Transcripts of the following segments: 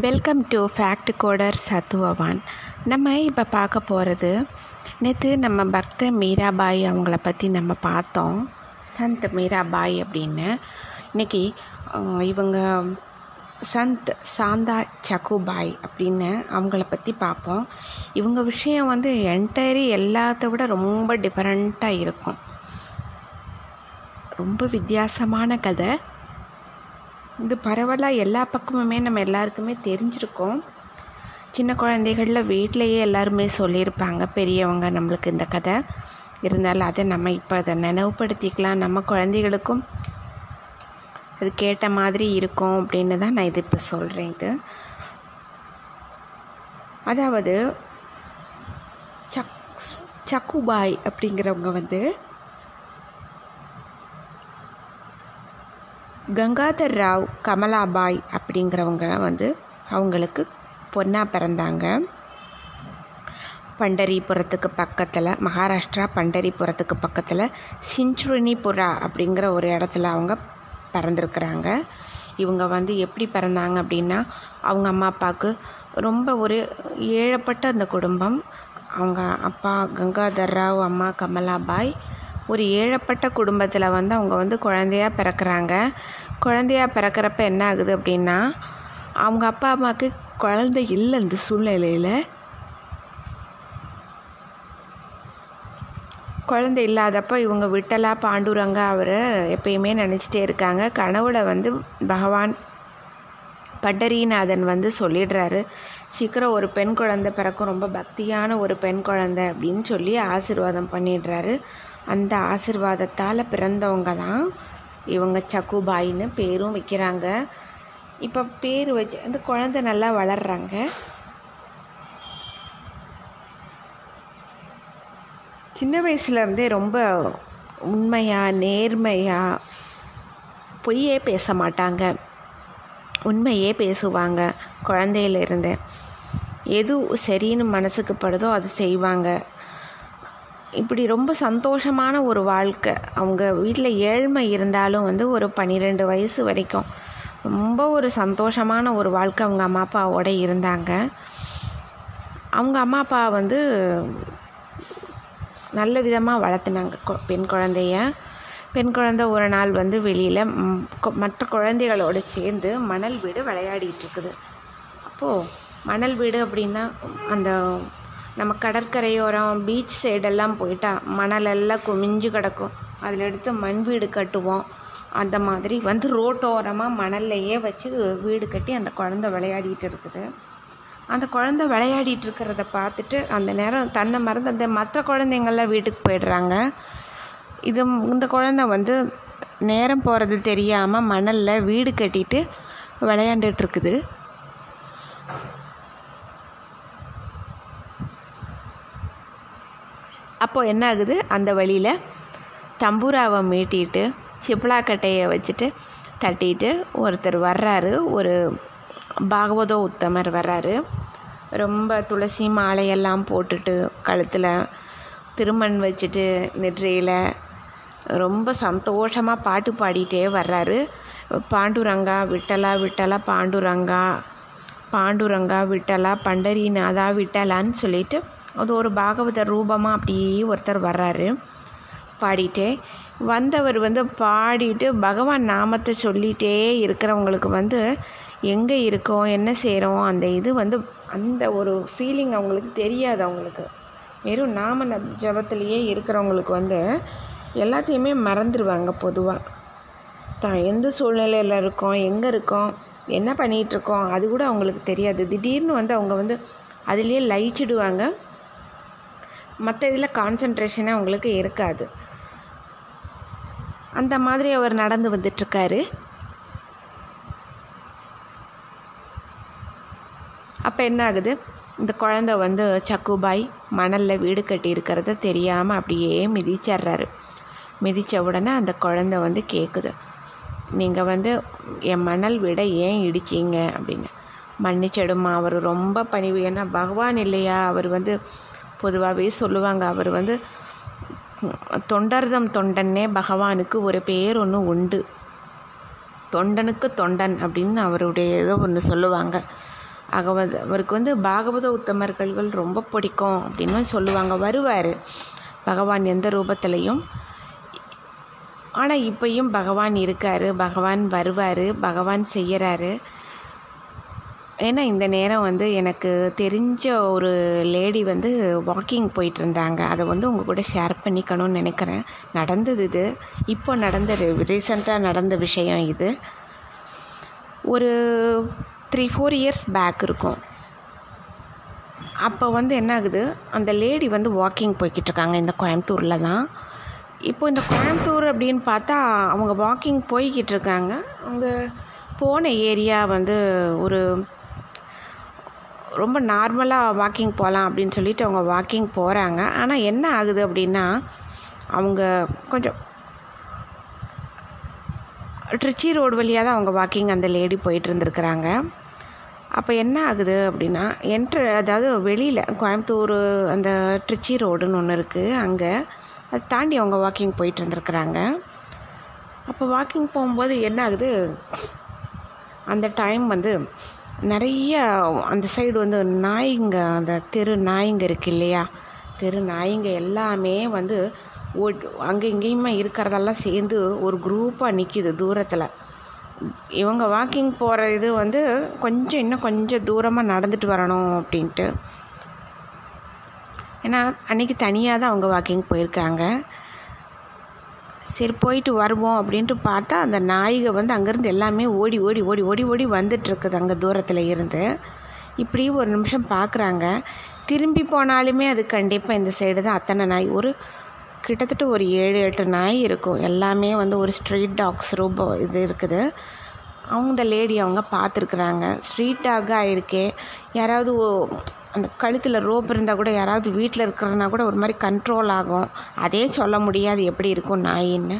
Welcome to fact coder சத்துவவான் நம்ம இப்போ பார்க்க போகிறது நேற்று நம்ம பக்த மீராபாய் அவங்கள பற்றி நம்ம பார்த்தோம். சந்த் மீராபாய் அப்படின்னு. இன்றைக்கி இவங்க சந்த் சாந்தா சக்குபாய் அப்படின்னு அவங்கள பற்றி பார்ப்போம். இவங்க விஷயம் வந்து என்டையரி எல்லாத்த விட ரொம்ப டிஃப்ரெண்ட்டாக இருக்கும். ரொம்ப வித்தியாசமான கதை. இது பரவலாக எல்லா பக்கமுமே நம்ம எல்லாருக்குமே தெரிஞ்சிருக்கோம். சின்ன குழந்தைகளில் வீட்டிலையே எல்லாருமே சொல்லியிருப்பாங்க. பெரியவங்க நம்மளுக்கு இந்த கதை. இருந்தாலும் அதை நம்ம இப்போ அதை நினைவுபடுத்திக்கலாம். நம்ம குழந்தைகளுக்கும் அது கேட்ட மாதிரி இருக்கும் அப்படின்னு தான் நான் இது இப்போ சொல்கிறேன் இது. அதாவது சக் சக்குபாய் அப்படிங்கிறவங்க வந்து கங்காதர் ராவ் கமலாபாய் அப்படிங்கிறவங்க வந்து அவங்களுக்கு பொண்ணாக பிறந்தாங்க. பண்டரிபுரத்துக்கு பக்கத்தில் மகாராஷ்டிரா பண்டரிபுரத்துக்கு பக்கத்தில் சிஞ்சுருனிபுரா அப்படிங்கிற ஒரு இடத்துல அவங்க பிறந்திருக்கிறாங்க. இவங்க வந்து எப்படி பிறந்தாங்க அப்படின்னா அவங்க அம்மா அப்பாவுக்கு ரொம்ப ஒரு ஏழப்பட்ட அந்த குடும்பம். அவங்க அப்பா கங்காதர் ராவ் அம்மா கமலாபாய் ஒரு ஏழப்பட்ட குடும்பத்தில் வந்து அவங்க வந்து குழந்தையாக பிறக்கிறாங்க. குழந்தையாக பிறக்கிறப்ப என்ன ஆகுது அப்படின்னா அவங்க அப்பா அம்மாவுக்கு குழந்தை இல்லை இந்த சூழ்நிலையில். குழந்தை இல்லாதப்போ இவங்க விட்டலா பாண்டுரங்க அவர் எப்பயுமே நினச்சிட்டே இருக்காங்க. கனவுல வந்து பகவான் பண்டரிநாதன் வந்து சொல்லிடுறாரு. சீக்கிரம் ஒரு பெண் குழந்தை பிறக்கும் ரொம்ப பக்தியான ஒரு பெண் குழந்தை அப்படின்னு சொல்லி ஆசிர்வாதம் பண்ணிடுறாரு. அந்த ஆசிர்வாதத்தால் பிறந்தவங்க தான் இவங்க சக்குபாயின்னு பேரும் வைக்கிறாங்க. இப்போ பேர் வச்சு அந்த குழந்தை நல்லா வளர்கிறாங்க சின்ன வயசுலேருந்தே ரொம்ப உண்மையாக நேர்மையாக பொய்யே பேச மாட்டாங்க. உண்மையே பேசுவாங்க குழந்தையிலேருந்து. எது சரின்னு மனசுக்கு படுதோ அது செய்வாங்க. இப்படி ரொம்ப சந்தோஷமான ஒரு வாழ்க்கை. அவங்க வீட்டில் ஏழ்மை இருந்தாலும் வந்து ஒரு பன்னிரெண்டு வயசு வரைக்கும் ரொம்ப ஒரு சந்தோஷமான ஒரு வாழ்க்கை அவங்க அம்மா அப்பாவோட இருந்தாங்க. அவங்க அம்மா அப்பா வந்து நல்ல விதமாக வளர்த்துனாங்க பெண் குழந்தைய. பெண் குழந்தை ஒரு நாள் வந்து வெளியில் மற்ற குழந்தைகளோடு சேர்ந்து மணல் வீடு விளையாடிட்டு இருக்குது. அப்போது மணல் வீடு அப்படின்னா அந்த நம்ம கடற்கரையோரம் பீச் சைடெல்லாம் போயிட்டா மணலெல்லாம் குமிஞ்சு கிடக்கும். அதில் எடுத்து மண் வீடு கட்டுவோம். அந்த மாதிரி வந்து ரோட்டோரமாக மணல்லையே வச்சு வீடு கட்டி அந்த குழந்த விளையாடிட்டு இருக்குது. அந்த குழந்த விளையாடிட்டு இருக்கிறத பார்த்துட்டு அந்த நேரம் தன்னை மறந்து அந்த மற்ற குழந்தைங்கள்லாம் வீட்டுக்கு போயிடுறாங்க. இது இந்த குழந்த வந்து நேரம் போகிறது தெரியாமல் மணலில் வீடு கட்டிட்டு விளையாண்டுட்டு அப்போது என்ன ஆகுது அந்த வழியில் தம்பூராவை மீட்டிட்டு சிப்ளாக்கட்டையை வச்சுட்டு தட்டிட்டு ஒருத்தர் வர்றாரு. ஒரு பாகவதோ உத்தமர் வர்றாரு. ரொம்ப துளசி மாலையெல்லாம் போட்டுட்டு கழுத்தில் திருமண் வச்சுட்டு நெற்றியில் ரொம்ப சந்தோஷமாக பாட்டு பாடிட்டே வர்றாரு. பாண்டுரங்கா விட்டலா விட்டலா பாண்டுரங்கா பாண்டுரங்கா விட்டலா பண்டரிநாதா விட்டலான்னு சொல்லிட்டு அது ஒரு பாகவத ரூபமாக அப்படியே ஒருத்தர் வர்றாரு. பாடிட்டே வந்தவர் வந்து பாடிட்டு பகவான் நாமத்தை சொல்லிகிட்டே இருக்கிறவங்களுக்கு வந்து எங்கே இருக்கோம் என்ன செய்கிறோம் அந்த இது வந்து அந்த ஒரு ஃபீலிங் அவங்களுக்கு தெரியாது அவங்களுக்கு. வெறும் நாம ஜபத்திலேயே இருக்கிறவங்களுக்கு வந்து எல்லாத்தையுமே மறந்துடுவாங்க பொதுவாக தான் எந்த சூழ்நிலையில் இருக்கோம் எங்கே இருக்கோம் என்ன பண்ணிகிட்ருக்கோம் அது கூட அவங்களுக்கு தெரியாது. திடீர்னு வந்து அவங்க வந்து அதுலேயே லயிச்சிடுவாங்க. மற்ற இதில் கான்சன்ட்ரேஷனே உங்களுக்கு இருக்காது. அந்த மாதிரி அவர் நடந்து வந்துட்டுருக்காரு. அப்போ என்ன ஆகுது? இந்த குழந்த வந்து சக்குபாய் மணலில் வீடு கட்டியிருக்கிறத தெரியாமல் அப்படியே மிதிச்சிட்றாரு. மிதித்த உடனே அந்த குழந்த வந்து கேட்குது நீங்கள் வந்து என் மணல் வீடை ஏன் இடிச்சிங்க? அப்படின்னு. மன்னிச்சிடுமா அவர் ரொம்ப பணிவு. ஏன்னா பகவான் இல்லையா? அவர் வந்து பொதுவாகவே சொல்லுவாங்க. அவர் வந்து தொண்டர்தம் தொண்டன்னே பகவானுக்கு ஒரு பேர் ஒன்று உண்டு. தொண்டனுக்கு தொண்டன் அப்படின்னு அவருடைய ஏதோ ஒன்று சொல்லுவாங்க. அகவது அவருக்கு வந்து பாகவத உத்தமர்கள் ரொம்ப பிடிக்கும் அப்படின்னு சொல்லுவாங்க. வருவார். பகவான் எந்த ரூபத்திலையும். ஆனால் இப்பையும் பகவான் இருக்கார். பகவான் வருவார். பகவான் செய்கிறாரு ஏன்னா இந்த நேரம் வந்து எனக்கு தெரிஞ்ச ஒரு லேடி வந்து வாக்கிங் போயிட்டு இருந்தாங்க அதை வந்து உங்கள் கூட ஷேர் பண்ணிக்கணும்னு நினைக்கிறேன். நடந்தது இது. இப்போ நடந்த ரீசெண்டாக நடந்த விஷயம் இது. ஒரு த்ரீ ஃபோர் இயர்ஸ் பேக் இருக்கும். அப்போ வந்து என்ன ஆகுது? அந்த லேடி வந்து வாக்கிங் போய்கிட்டு இருக்காங்க இந்த கோயம்புத்தூரில் தான். இப்போ இந்த கோயம்புத்தூர் அப்படின்னு பார்த்தா அவங்க வாக்கிங் போய்கிட்டு இருக்காங்க அவங்க போன ஏரியா வந்து ஒரு ரொம்ப நார்மலாக வாக்கிங் போகலாம் அப்படின்னு சொல்லிட்டு அவங்க வாக்கிங் போகிறாங்க ஆனால் என்ன ஆகுது அப்படின்னா அவங்க கொஞ்சம் ட்ரிச்சி ரோடு வழியாக தான் அவங்க வாக்கிங் அந்த லேடி போயிட்டு இருந்திருக்கிறாங்க. அப்போ என்ன ஆகுது அப்படின்னா என்ட்ரு அதாவது வெளியில் கோயம்புத்தூர் அந்த ட்ரிச்சி ரோடுன்னு ஒன்று இருக்குது அங்கே அதை தாண்டி அவங்க வாக்கிங் போயிட்டு இருந்திருக்கிறாங்க. அப்போ வாக்கிங் போகும்போது என்ன ஆகுது? அந்த டைம் வந்து நிறைய அந்த சைடு வந்து நாய்ங்க அந்த தெரு நாய்ங்க இருக்கு இல்லையா? தெரு நாய்ங்க எல்லாமே வந்து ஓட் அங்கே இங்கேயுமா இருக்கிறதெல்லாம் சேர்ந்து ஒரு குரூப்பாக நிற்கிது தூரத்தில். இவங்க வாக்கிங் போகிற இது வந்து கொஞ்சம் இன்னும் கொஞ்சம் தூரமாக நடந்துட்டு வரணும் அப்படின்ட்டு. ஏன்னா அன்றைக்கி தனியாக தான் அவங்க வாக்கிங் போயிருக்காங்க. சரி போயிட்டு வருவோம் அப்படின்ட்டு பார்த்தா அந்த நாய்க வந்து அங்கேருந்து எல்லாமே ஓடி ஓடி ஓடி ஓடி ஓடி வந்துட்டுருக்குது அங்கே தூரத்தில் இருந்து. இப்படி ஒரு நிமிஷம் பார்க்குறாங்க திரும்பி போனாலுமே அது கண்டிப்பாக இந்த சைடு தான். அத்தனை நாய் ஒரு கிட்டத்தட்ட ஒரு ஏழு எட்டு நாய் இருக்கும். எல்லாமே வந்து ஒரு ஸ்ட்ரீட் டாக்ஸ் ரூபோ இது இருக்குது. அவங்க லேடி அவங்க பார்த்துருக்குறாங்க. ஸ்ட்ரீட் டாகாக இருக்கே. யாராவது ஓ- அந்த கழுத்தில் ரோப் இருந்தால் கூட யாராவது வீட்டில் இருக்கிறதுனா கூட ஒரு மாதிரி கண்ட்ரோல் ஆகும். அதே சொல்ல முடியாது எப்படி இருக்கும் நாயின்னு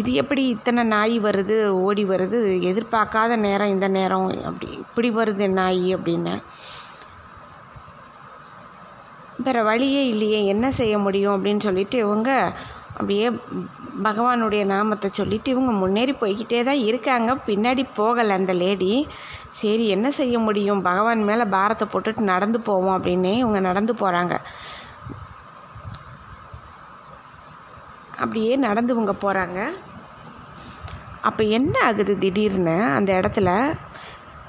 இது எப்படி இத்தனை நாய் வருது ஓடி வருது எதிர்பார்க்காத நேரம் இந்த நேரம் அப்படி இப்படி வருது நாய் அப்படின்னு. வேறு வழியே இல்லையே என்ன செய்ய முடியும் அப்படின்னு சொல்லிட்டு இவங்க அப்படியே பகவானுடைய நாமத்தை சொல்லிட்டு இவங்க முன்னேறி போய்கிட்டே தான் இருக்காங்க. பின்னாடி போகலை அந்த லேடி சரி என்ன செய்ய முடியும்? பகவான் மேலே பாரத்தை போட்டுட்டு நடந்து போவோம் அப்படின்னே இவங்க நடந்து போகிறாங்க அப்படியே நடந்து இவங்க போகிறாங்க அப்போ என்ன ஆகுது திடீர்னு? அந்த இடத்துல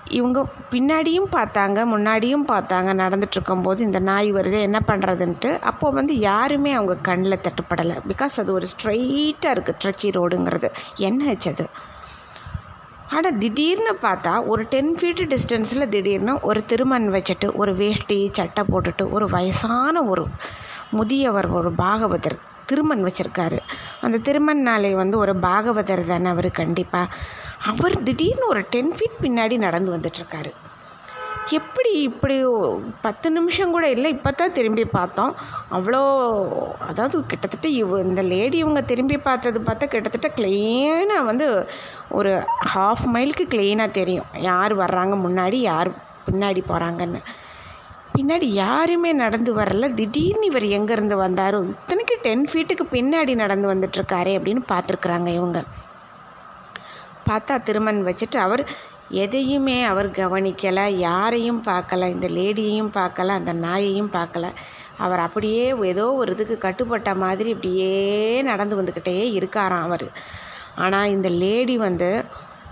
இவங்க பின்னாடியும் பார்த்தாங்க முன்னாடியும் பார்த்தாங்க நடந்துட்டுருக்கும்போது இந்த நாய் வருது என்ன பண்ணுறதுன்ட்டு அப்போது வந்து யாருமே அவங்க கண்ணில் தட்டுப்படலை. பிகாஸ் அது ஒரு ஸ்ட்ரைட்டாக இருக்குது ட்ரச்சி ரோடுங்கிறது என்ன ஆச்சு அது? ஆனால் திடீர்னு பார்த்தா ஒரு டென் ஃபீட்டு டிஸ்டன்ஸில் திடீர்னு ஒரு திருமண் வச்சுட்டு ஒரு வேஷ்டி சட்டை போட்டுட்டு ஒரு வயசான ஒரு முதியவர் ஒரு பாகவதர் திருமண் வச்சுருக்காரு. அந்த திருமண் வந்து ஒரு பாகவதர் தானே அவர் கண்டிப்பாக அவர் திடீர்னு ஒரு டென் ஃபீட் பின்னாடி நடந்து வந்துட்டுருக்காரு எப்படி இப்படி பத்து நிமிஷம் கூட இல்லை இப்போ தான் திரும்பி பார்த்தோம். அவ்வளோ அதாவது கிட்டத்தட்ட இவ இந்த லேடி இவங்க திரும்பி பார்த்தது பார்த்தா கிட்டத்தட்ட க்ளீனாக வந்து ஒரு ஹாஃப் மைலுக்கு க்ளீனாக தெரியும். யார் வர்றாங்க முன்னாடி யார் பின்னாடி போகிறாங்கன்னு பின்னாடி யாருமே நடந்து வரல. திடீர்னு இவர் எங்கேருந்து வந்தாரோ இத்தனைக்கு டென் ஃபீட்டுக்கு பின்னாடி நடந்து வந்துட்டுருக்காரே அப்படின்னு பார்த்துருக்குறாங்க இவங்க. பார்த்தா திருமண் வச்சுட்டு அவர் எதையுமே அவர் கவனிக்கலை யாரையும் பார்க்கல இந்த லேடியையும் பார்க்கல அந்த நாயையும் பார்க்கல. அவர் அப்படியே ஏதோ ஒரு இதுக்கு கட்டுப்பட்ட மாதிரி இப்படியே நடந்து வந்துக்கிட்டே இருக்காராம் அவர். ஆனால் இந்த லேடி வந்து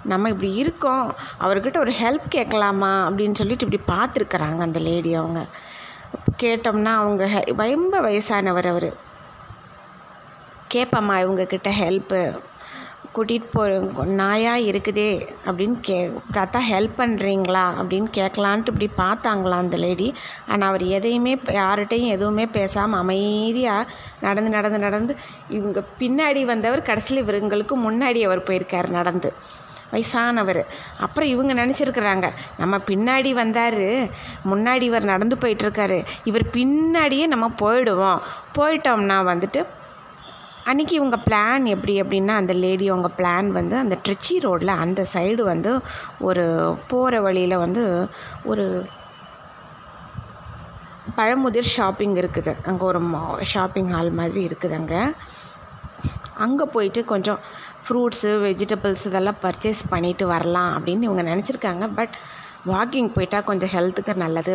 நம்ம இப்படி இருக்கோம் அவர்கிட்ட ஒரு ஹெல்ப் கேட்கலாமா? அப்படின்னு சொல்லிட்டு இப்படி பார்த்துருக்குறாங்க அந்த லேடி அவங்க. கேட்டோம்னா அவங்க ஹெ- ரொம்ப வயசானவர் அவர். கேட்பம்மா இவங்கக்கிட்ட ஹெல்ப்பு கூட்டிகிட்டு போ நாயாக இருக்குதே அப்படின்னு கே தாத்தா ஹெல்ப் பண்ணுறீங்களா அப்படின்னு கேட்கலான்ட்டு இப்படி பார்த்தாங்களாம் அந்த லேடி ஆனால் அவர் எதையுமே யார்கிட்டையும் எதுவுமே பேசாமல் அமைதியாக நடந்து நடந்து நடந்து இவங்க பின்னாடி வந்தவர் கடைசியில் இவங்களுக்கு முன்னாடி அவர் போயிருக்கார் நடந்து. வயசானவர். அப்புறம் இவங்க நினச்சிருக்கிறாங்க நம்ம பின்னாடி வந்தார் முன்னாடி இவர் நடந்து போயிட்டுருக்காரு இவர் பின்னாடியே நம்ம போயிடுவோம். போயிட்டோம்னா வந்துட்டு அன்றைக்கி இவங்க பிளான் எப்படி அப்படின்னா அந்த லேடி அவங்க பிளான் வந்து அந்த ட்ரிச்சி ரோடில் அந்த சைடு வந்து ஒரு போகிற வழியில் வந்து ஒரு பழமுதிர் ஷாப்பிங் இருக்குது. அங்கே ஒரு ஷாப்பிங் ஹால் மாதிரி இருக்குது அங்கே. அங்கே போயிட்டு கொஞ்சம் ஃப்ரூட்ஸு வெஜிடபிள்ஸ் இதெல்லாம் பர்ச்சேஸ் பண்ணிட்டு வரலாம் அப்படின்னு இவங்க நினச்சிருக்காங்க. பட் வாக்கிங் போயிட்டால் கொஞ்சம் ஹெல்த்துக்கு நல்லது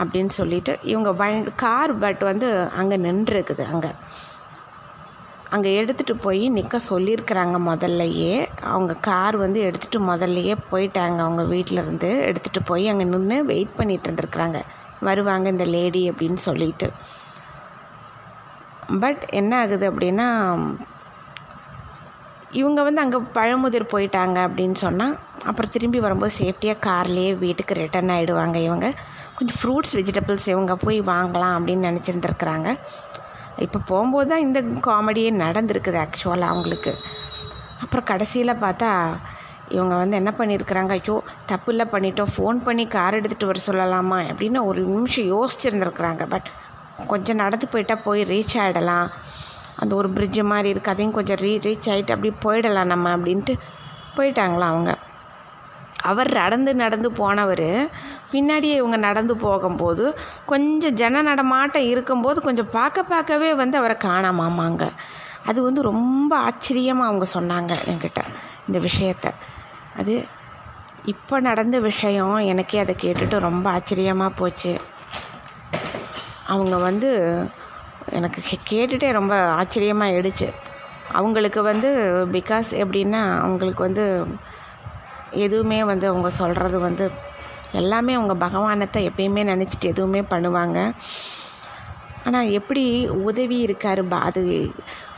அப்படின்னு சொல்லிட்டு இவங்க வண் கார் பட் வந்து அங்கே நின்றுருக்குது அங்கே. அங்கே எடுத்துகிட்டு போய் நிற்க சொல்லியிருக்கிறாங்க முதல்லையே. அவங்க கார் வந்து எடுத்துகிட்டு முதல்லையே போயிட்டாங்க அவங்க வீட்டிலேருந்து எடுத்துகிட்டு போய் அங்கே நின்று வெயிட் பண்ணிகிட்டு இருந்திருக்கிறாங்க. வருவாங்க இந்த லேடி அப்படின்னு சொல்லிட்டு. பட் என்ன ஆகுது அப்படின்னா இவங்க வந்து அங்கே பழமுதிர் போயிட்டாங்க அப்படின்னு சொன்னால் அப்புறம் திரும்பி வரும்போது சேஃப்டியாக கார்லேயே வீட்டுக்கு ரிட்டர்ன் ஆகிடுவாங்க இவங்க. கொஞ்சம் ஃப்ரூட்ஸ் வெஜிடபிள்ஸ் இவங்க போய் வாங்கலாம் அப்படின்னு நினச்சிருந்துருக்குறாங்க. இப்போ போகும்போது தான் இந்த காமெடியே நடந்திருக்குது ஆக்சுவலாக அவங்களுக்கு. அப்புறம் கடைசியில் பார்த்தா இவங்க வந்து என்ன பண்ணியிருக்கிறாங்க ஐயோ தப்பு இல்லை பண்ணிட்டோம் ஃபோன் பண்ணி கார் எடுத்துகிட்டு வர சொல்லலாமா அப்படின்னு ஒரு நிமிஷம் யோசிச்சிருந்துருக்குறாங்க. பட் கொஞ்சம் நடந்து போயிட்டால் போய் ரீச் ஆகிடலாம் அந்த ஒரு பிரிட்ஜு மாதிரி இருக்குது அதையும் கொஞ்சம் ரீ ரீச் ஆகிட்டு அப்படி போயிடலாம் நம்ம அப்படின்ட்டு போயிட்டாங்களா அவங்க. அவர் நடந்து நடந்து போனவர் பின்னாடியே இவங்க நடந்து போகும்போது கொஞ்சம் ஜன நடமாட்டம் இருக்கும்போது கொஞ்சம் பார்க்க பார்க்கவே வந்து அவரை காணாமாமாங்க. அது வந்து ரொம்ப ஆச்சரியமாக அவங்க சொன்னாங்க என்கிட்ட இந்த விஷயத்த. அது இப்போ நடந்த விஷயம் எனக்கே அதை கேட்டுட்டு ரொம்ப ஆச்சரியமாக போச்சு. அவங்க வந்து எனக்கு கேட்டுகிட்டே கேட்டுட்டே ரொம்ப ஆச்சரியமாக ஆயிடுச்சு. அவங்களுக்கு வந்து பிகாஸ் எப்படின்னா அவங்களுக்கு வந்து எதுவுமே வந்து அவங்க சொல்கிறது வந்து எல்லாமே அவங்க பகவானத்தை எப்பயுமே நினச்சிட்டு எதுவுமே பண்ணுவாங்க. ஆனால் எப்படி உதவி இருக்கார் பா அது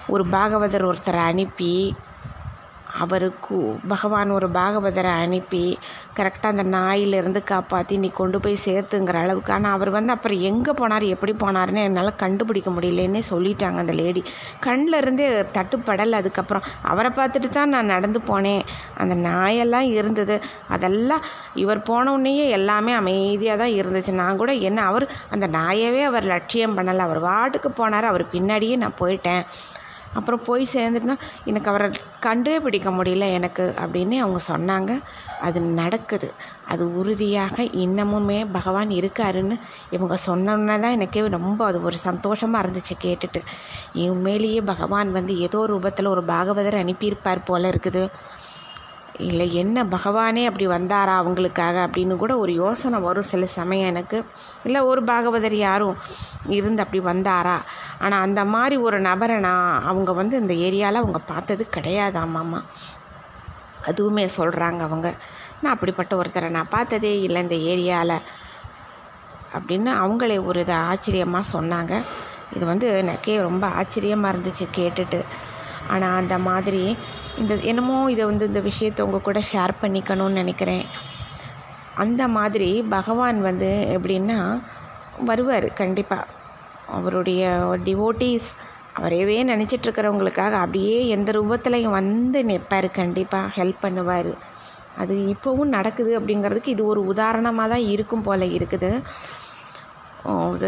ஒரு பாகவதர் ஒருத்தரை அனுப்பி அவருக்கு பகவான் ஒரு பாகவதரை அனுப்பி கரெக்டாக அந்த நாயிலிருந்து காப்பாற்றி நீ கொண்டு போய் சேர்த்துங்கிற அளவுக்கு. ஆனால் அவர் வந்து அப்புறம் எங்கே போனார் எப்படி போனாருன்னு என்னால் கண்டுபிடிக்க முடியலன்னே சொல்லிட்டாங்க அந்த லேடி கண்ணில் இருந்தே தட்டுப்படலை. அதுக்கப்புறம் அவரை பார்த்துட்டு தான் நான் நடந்து போனேன். அந்த நாயெல்லாம் இருந்தது. அதெல்லாம் இவர் போனவுடனேயே எல்லாமே அமைதியாக தான் இருந்துச்சு. நான் கூட என்ன அவர் அந்த நாயவே அவர் லட்சியம் பண்ணலை. அவர் வாட்டுக்கு போனார். அவர் பின்னாடியே நான் போயிட்டேன். அப்புறம் போய் சேர்ந்துட்டுனா எனக்கு அவரை கண்டே பிடிக்க முடியல எனக்கு அப்படின்னு அவங்க சொன்னாங்க. அது நடக்குது. அது உறுதியாக இன்னமுமே பகவான் இருக்காருன்னு இவங்க சொன்னோன்னே தான் எனக்கே ரொம்ப அது ஒரு சந்தோஷமாக இருந்துச்சு கேட்டுட்டு. உண்மையிலேயே பகவான் வந்து ஏதோ ரூபத்தில் ஒரு பாகவதர் அனுப்பியிருப்பார் போல இருக்குது. இல்லை என்ன பகவானே அப்படி வந்தாரா அவங்களுக்காக அப்படின்னு கூட ஒரு யோசனை வரும் சில சமயம் எனக்கு. இல்லை ஒரு பாகவதர் யாரும் இருந்து அப்படி வந்தாரா? ஆனால் அந்த மாதிரி ஒரு நபரை நான் அவங்க வந்து இந்த ஏரியாவில் அவங்க பார்த்தது கிடையாது ஆமாம்மா அதுவுமே சொல்கிறாங்க அவங்க. நான் அப்படிப்பட்ட ஒருத்தரை நான் பார்த்ததே இல்லை இந்த ஏரியாவில் அப்படின்னு அவங்களே ஒரு இதை ஆச்சரியமாக சொன்னாங்க. இது வந்து எனக்கே ரொம்ப ஆச்சரியமாக இருந்துச்சு கேட்டுட்டு. ஆனால் அந்த மாதிரி இந்த என்னமோ இதை வந்து இந்த விஷயத்தை உங்கள் கூட ஷேர் பண்ணிக்கணும்னு நினைக்கிறேன். அந்த மாதிரி பகவான் வந்து எப்படின்னா வருவார் கண்டிப்பாக அவருடைய டிவோட்டீஸ் அவரையவே நினச்சிட்ருக்கிறவங்களுக்காக அப்படியே எந்த ரூபத்துலையும் வந்து நிற்பார் கண்டிப்பாக ஹெல்ப் பண்ணுவார். அது இப்போவும் நடக்குது அப்படிங்கிறதுக்கு இது ஒரு உதாரணமாக தான் இருக்கும் போல் இருக்குது.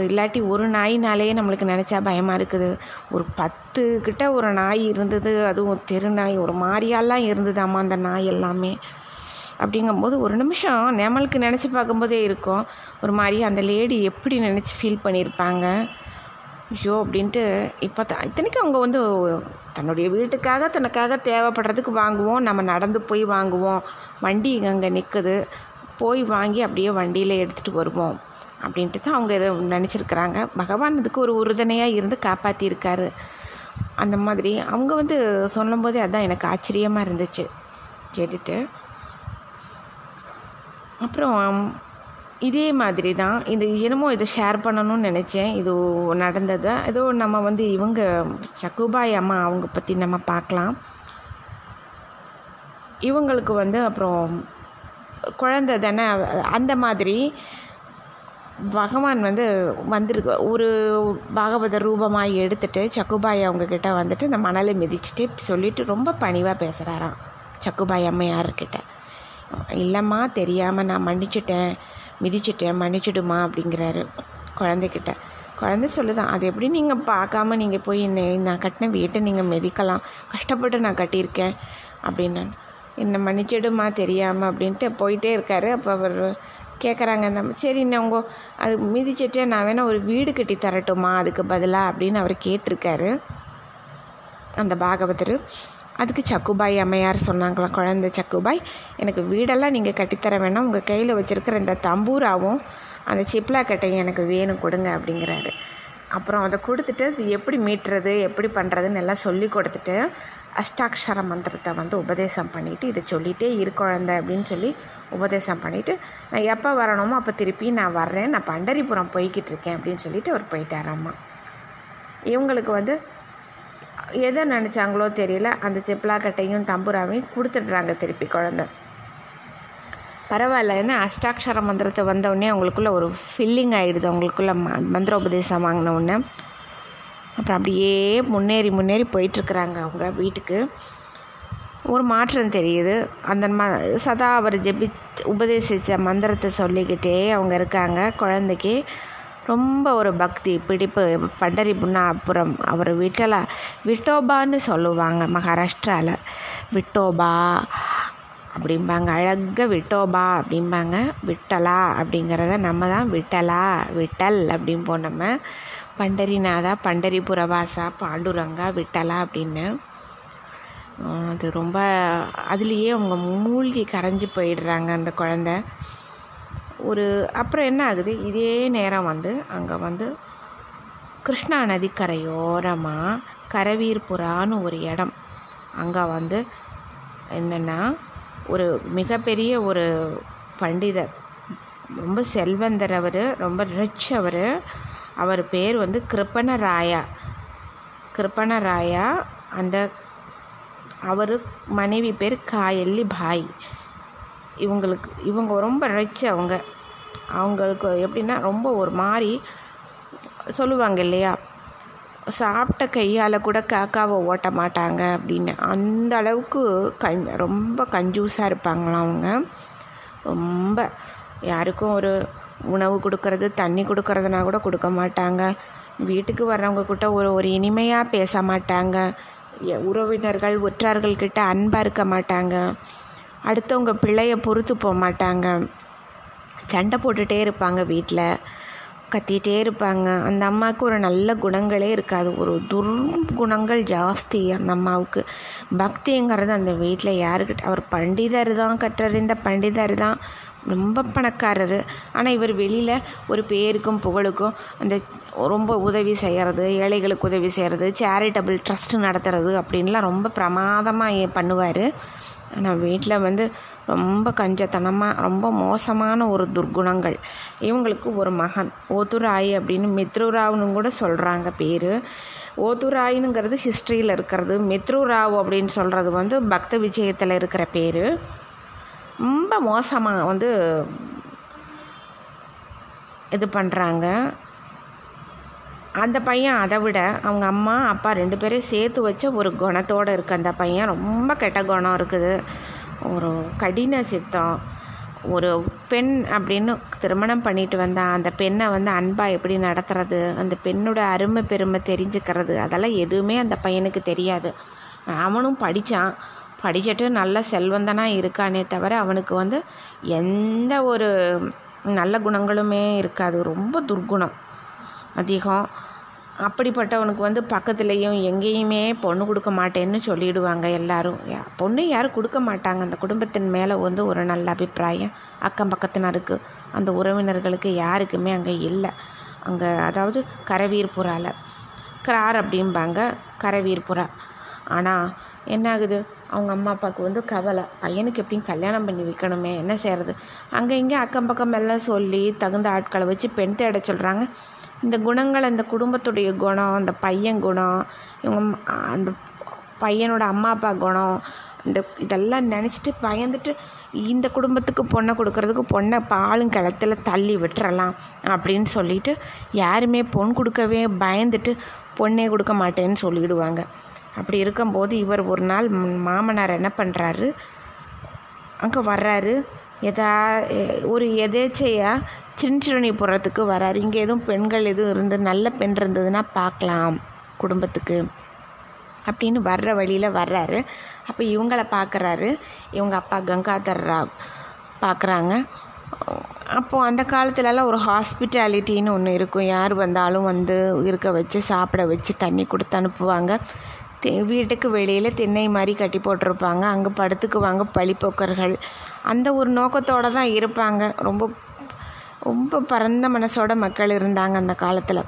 இல்லாட்டி ஒரு நாயினாலேயே நம்மளுக்கு நினச்சா பயமாக இருக்குது. ஒரு பத்து கிட்ட ஒரு நாய் இருந்தது அதுவும் தெரு நாய் ஒரு மாதிரியாலாம் இருந்ததாம்மா அந்த நாய் எல்லாமே. அப்படிங்கும்போது ஒரு நிமிஷம் நம்மளுக்கு நினச்சி பார்க்கும்போதே இருக்கும் ஒரு மாதிரி அந்த லேடி எப்படி நினச்சி ஃபீல் பண்ணியிருப்பாங்க? ஐயோ அப்படின்ட்டு இப்போ த இத்தனைக்கும் அவங்க வந்து தன்னுடைய வீட்டுக்காக தனக்காக தேவைப்படுறதுக்கு வாங்குவோம். நம்ம நடந்து போய் வாங்குவோம். வண்டி அங்கே நிற்குது போய் வாங்கி அப்படியே வண்டியில் எடுத்துகிட்டு வருவோம். அப்படின்ட்டு தான் அவங்க இதை நினச்சிருக்கிறாங்க. பகவான் இதுக்கு ஒரு உறுதுணையாக இருந்து காப்பாற்றியிருக்காரு அந்த மாதிரி அவங்க வந்து சொல்லும்போதே அதுதான் எனக்கு ஆச்சரியமாக இருந்துச்சு. கேட்டுட்டு. அப்புறம் இதே மாதிரி தான் இது என்னமோ இதை ஷேர் பண்ணணும்னு நினச்சேன். இது நடந்தது. ஏதோ நம்ம வந்து இவங்க சக்குபாய் அம்மா அவங்க பற்றி நம்ம பார்க்கலாம். இவங்களுக்கு வந்து அப்புறம் குழந்தை தானே அந்த மாதிரி பகவான் வந்து வந்திருக்கு. ஒரு பாகவத ரூபமாக எடுத்துகிட்டு சக்குபாய் அவங்கக்கிட்ட வந்துட்டு இந்த மணலை மிதிச்சுட்டு சொல்லிவிட்டு ரொம்ப பணிவாக பேசுகிறாராம் சக்குபாய் அம்மையார்கிட்ட. இல்லைம்மா தெரியாமல் நான் மன்னிச்சிட்டேன். மிதிச்சிட்டேன் மன்னிச்சிடுமா அப்படிங்கிறாரு குழந்தைக்கிட்ட குழந்தை சொல்லுதான் அது எப்படி நீங்கள் பார்க்காம நீங்கள் போய் என்ன நான் கட்டின வீட்டை நீங்கள் மிதிக்கலாம். கஷ்டப்பட்டு நான் கட்டியிருக்கேன். அப்படின்னு என்னை மன்னிச்சிடுமா தெரியாமல் அப்படின்ட்டு போயிட்டே இருக்காரு. அப்போ அவர் கேட்குறாங்க அந்த சரி நான் உங்க அது மிதிச்சிட்டு நான் வேணால் ஒரு வீடு கட்டி தரட்டுமா? அதுக்கு பதிலாக அப்படின்னு அவர் கேட்டிருக்காரு. அந்த பாகவதர் அதுக்கு சக்குபாய் அம்மையார் சொன்னாங்களாம் குழந்தை சக்குபாய்? எனக்கு வீடெல்லாம் நீங்கள் கட்டித்தர வேணாம். உங்கள் கையில் வச்சுருக்கிற இந்த தம்பூராவும் அந்த சிப்லா கட்டையும் எனக்கு வேணும். கொடுங்க அப்படிங்கிறாரு. அப்புறம் அதை கொடுத்துட்டு அது எப்படி மீட்டுறது? எப்படி பண்ணுறதுன்னு எல்லாம் சொல்லி கொடுத்துட்டு அஷ்டாட்சர மந்திரத்தை வந்து உபதேசம் பண்ணிவிட்டு இதை சொல்லிகிட்டே இரு குழந்தை அப்படின்னு சொல்லி உபதேசம் பண்ணிவிட்டு நான் எப்போ வரணுமோ அப்போ திருப்பி நான் வர்றேன். நான் பண்டரிபுரம் போய்கிட்டு இருக்கேன் அப்படின்னு சொல்லிட்டு அவர் போயிட்டாராம்மா இவங்களுக்கு வந்து எதை நினச்சாங்களோ தெரியல. அந்த செப்பலாக்கட்டையும் தம்புராவையும் கொடுத்துட்றாங்க திருப்பி குழந்த. பரவாயில்ல ஏன்னா அஷ்டாட்சர மந்திரத்தை வந்தவுடனே அவங்களுக்குள்ள ஒரு ஃபில்லிங் ஆகிடுது அவங்களுக்குள்ள ம மந்திர உபதேசம் வாங்கின உடனே. அப்புறம் அப்படியே முன்னேறி முன்னேறி போயிட்டுருக்குறாங்க அவங்க வீட்டுக்கு. ஒரு மாற்றம் தெரியுது. அந்த ம சதா அவர் ஜெபி உபதேசித்த மந்திரத்தை சொல்லிக்கிட்டே அவங்க இருக்காங்க. குழந்தைக்கு ரொம்ப ஒரு பக்தி பிடிப்பு. பண்டரிபுண்ணாபுரம் அவர் விட்டலா விட்டோபான்னு சொல்லுவாங்க மகாராஷ்டிராவில் விட்டோபா அப்படிம்பாங்க. அழகாக விட்டோபா அப்படிம்பாங்க. விட்டலா அப்படிங்கிறத நம்ம தான் விட்டலா விட்டல் அப்படிம்போம் நம்ம. பண்டரிநாதா பண்டரிபுரவாசா பாண்டுரங்கா விட்டலா அப்படின்னு. அது ரொம்ப அதுலேயே அவங்க மூழ்கி கரைஞ்சி போயிடுறாங்க அந்த குழந்த. ஒரு அப்புறம் என்ன ஆகுது? இதே நேரம் வந்து அங்கே வந்து கிருஷ்ணா நதிக்கரையோரமாக கரவீர்புறான்னு ஒரு இடம். அங்கே வந்து என்னென்னா ஒரு மிகப்பெரிய ஒரு பண்டிதர். ரொம்ப செல்வந்தர் அவர் ரொம்ப ரிச் அவர். அவர் பேர் வந்து கிருப்பணராயா. கிருப்பணராயா அந்த அவர் மனைவி பேர் காயல்லி பாய். இவங்களுக்கு இவங்க ரொம்ப ரிச் அவங்க. அவங்களுக்கு எப்படின்னா ரொம்ப ஒரு மாதிரி சொல்லுவாங்க இல்லையா? சாப்பிட்ட கையால் கூட காக்காவை ஓட்ட மாட்டாங்க அப்படின்னு. அந்த அளவுக்கு கஞ் ரொம்ப கஞ்சூஸாக இருப்பாங்களாம் அவங்க. ரொம்ப. யாருக்கும் ஒரு உணவு கொடுக்கறது தண்ணி கொடுக்கறதுனா கூட கொடுக்க மாட்டாங்க. வீட்டுக்கு வர்றவங்க கிட்ட ஒரு ஒரு இனிமையாக பேச மாட்டாங்க. உறவினர்கள் உற்றார்கள்கிட்ட அன்பாக இருக்க மாட்டாங்க. அடுத்தவங்க பிள்ளைய பொறுத்து போக மாட்டாங்க. சண்டை போட்டுகிட்டே இருப்பாங்க வீட்டில் கத்திகிட்டே இருப்பாங்க. அந்த அம்மாவுக்கு ஒரு நல்ல குணங்களே இருக்காது. ஒரு துர்குணங்கள் ஜாஸ்தி அந்த அம்மாவுக்கு. பக்திங்கிறது அந்த வீட்டில் யாருக்கிட்ட அவர் பண்டிதர் தான் கற்றறிந்த பண்டிதர் தான். ரொம்ப பணக்காரர். ஆனால் இவர் வெளியில் ஒரு பேருக்கும் புகழுக்கும் அந்த ரொம்ப உதவி செய்கிறது ஏழைகளுக்கு உதவி செய்கிறது சேரிட்டபிள் ட்ரஸ்ட் நடத்துறது அப்படின்லாம் ரொம்ப பிரமாதமாக பண்ணுவார். ஆனால் வீட்டில் வந்து ரொம்ப கஞ்சத்தனமாக ரொம்ப மோசமான ஒரு துர்குணங்கள் இவங்களுக்கு ஒரு மகன் ஓத்துராய் அப்படின்னு மித்ருராவ்னு கூட சொல்கிறாங்க பேர். ஓத்துராயினுங்கிறது ஹிஸ்ட்ரியில் இருக்கிறது. மித்ருராவ் அப்படின்னு சொல்கிறது வந்து பக்த விஜயத்தில் இருக்கிற பேர். ரொம்ப மோசமாக வந்து இது பண்ணுறாங்க அந்த பையன் அதை விட அவங்க அம்மா அப்பா ரெண்டு பேரையும் சேர்த்து வச்ச ஒரு குணத்தோடு இருக்குது அந்த பையன் ரொம்ப கெட்ட குணம் இருக்குது. ஒரு கடின சித்தம். ஒரு பெண் அப்படின்னு திருமணம் பண்ணிட்டு வந்தால் அந்த பெண்ணை வந்து அன்பாக எப்படி நடத்துறது? அந்த பெண்ணோட அருமை பெருமை தெரிஞ்சுக்கிறது. அதெல்லாம் எதுவுமே அந்த பையனுக்கு தெரியாது. அவனும் படித்தான் படிச்சுட்டு நல்ல செல்வந்தனாக இருக்கானே தவிர அவனுக்கு வந்து எந்த ஒரு நல்ல குணங்களுமே இருக்காது. ரொம்ப துர்குணம் அதிகம். அப்படிப்பட்டவனுக்கு வந்து பக்கத்துலேயும் எங்கேயுமே பொண்ணு கொடுக்க மாட்டேன்னு சொல்லிடுவாங்க எல்லாரும். பொண்ணு யாரும் கொடுக்க மாட்டாங்க. அந்த குடும்பத்தின் மேலே வந்து ஒரு நல்ல அபிப்பிராயம் அக்கம் பக்கத்தினருக்கு அந்த உறவினர்களுக்கு யாருக்குமே அங்கே இல்லை. அங்கே அதாவது கரவீர்புறாவில் கிரார் அப்படிம்பாங்க. கரவீர்புறா ஆனால் என்ன ஆகுது அவங்க அம்மா அப்பாவுக்கு வந்து கவலை. பையனுக்கு எப்படியும் கல்யாணம் பண்ணி வைக்கணுமே என்ன செய்கிறது அங்கே இங்கே அக்கம் பக்கம் எல்லாம் சொல்லி தகுந்த ஆட்களை வச்சு பெண் தேட சொல்கிறாங்க இந்த குணங்கள் அந்த குடும்பத்துடைய குணம் அந்த பையன் குணம் இவங்க அந்த பையனோட அம்மா அப்பா குணம் இந்த இதெல்லாம் நினச்சிட்டு பயந்துட்டு இந்த குடும்பத்துக்கு பொண்ணை கொடுக்கறதுக்கு பொண்ணை பாலும் கிளத்துல தள்ளி விட்டுறலாம் அப்படின்னு சொல்லிட்டு யாருமே பொன் கொடுக்கவே பயந்துட்டு பொண்ணே கொடுக்க மாட்டேன்னு சொல்லிவிடுவாங்க அப்படி இருக்கும்போது இவர் ஒரு நாள் மாமனார் என்ன பண்ணுறாரு அங்கே வர்றாரு. எதா ஒரு எதேச்சையாக சின்சிரணிபுரத்துக்கு வராரு இங்கே எதுவும் பெண்கள் எதுவும் இருந்து நல்ல பெண் இருந்ததுன்னா பார்க்கலாம் குடும்பத்துக்கு அப்படின்னு வர்ற வழியில் வர்றாரு. அப்போ இவங்களை பார்க்குறாரு இவங்க அப்பா கங்காதர் ராவ் பார்க்குறாங்க அப்போது அந்த காலத்துலலாம் ஒரு ஹாஸ்பிட்டாலிட்டின்னு ஒன்று இருக்கும். யார் வந்தாலும் வந்து இருக்க வச்சு சாப்பிட வச்சு தண்ணி கொடுத்து அனுப்புவாங்க. வீட்டுக்கு வெளியில் திண்ணை மாதிரி கட்டி போட்டிருப்பாங்க. அங்கே படுத்துக்குவாங்க பழிப்போக்கர்கள் அந்த ஒரு நோக்கத்தோடு தான் இருப்பாங்க. ரொம்ப ரொம்ப பரந்த மனசோட மக்கள் இருந்தாங்க அந்த காலத்தில்.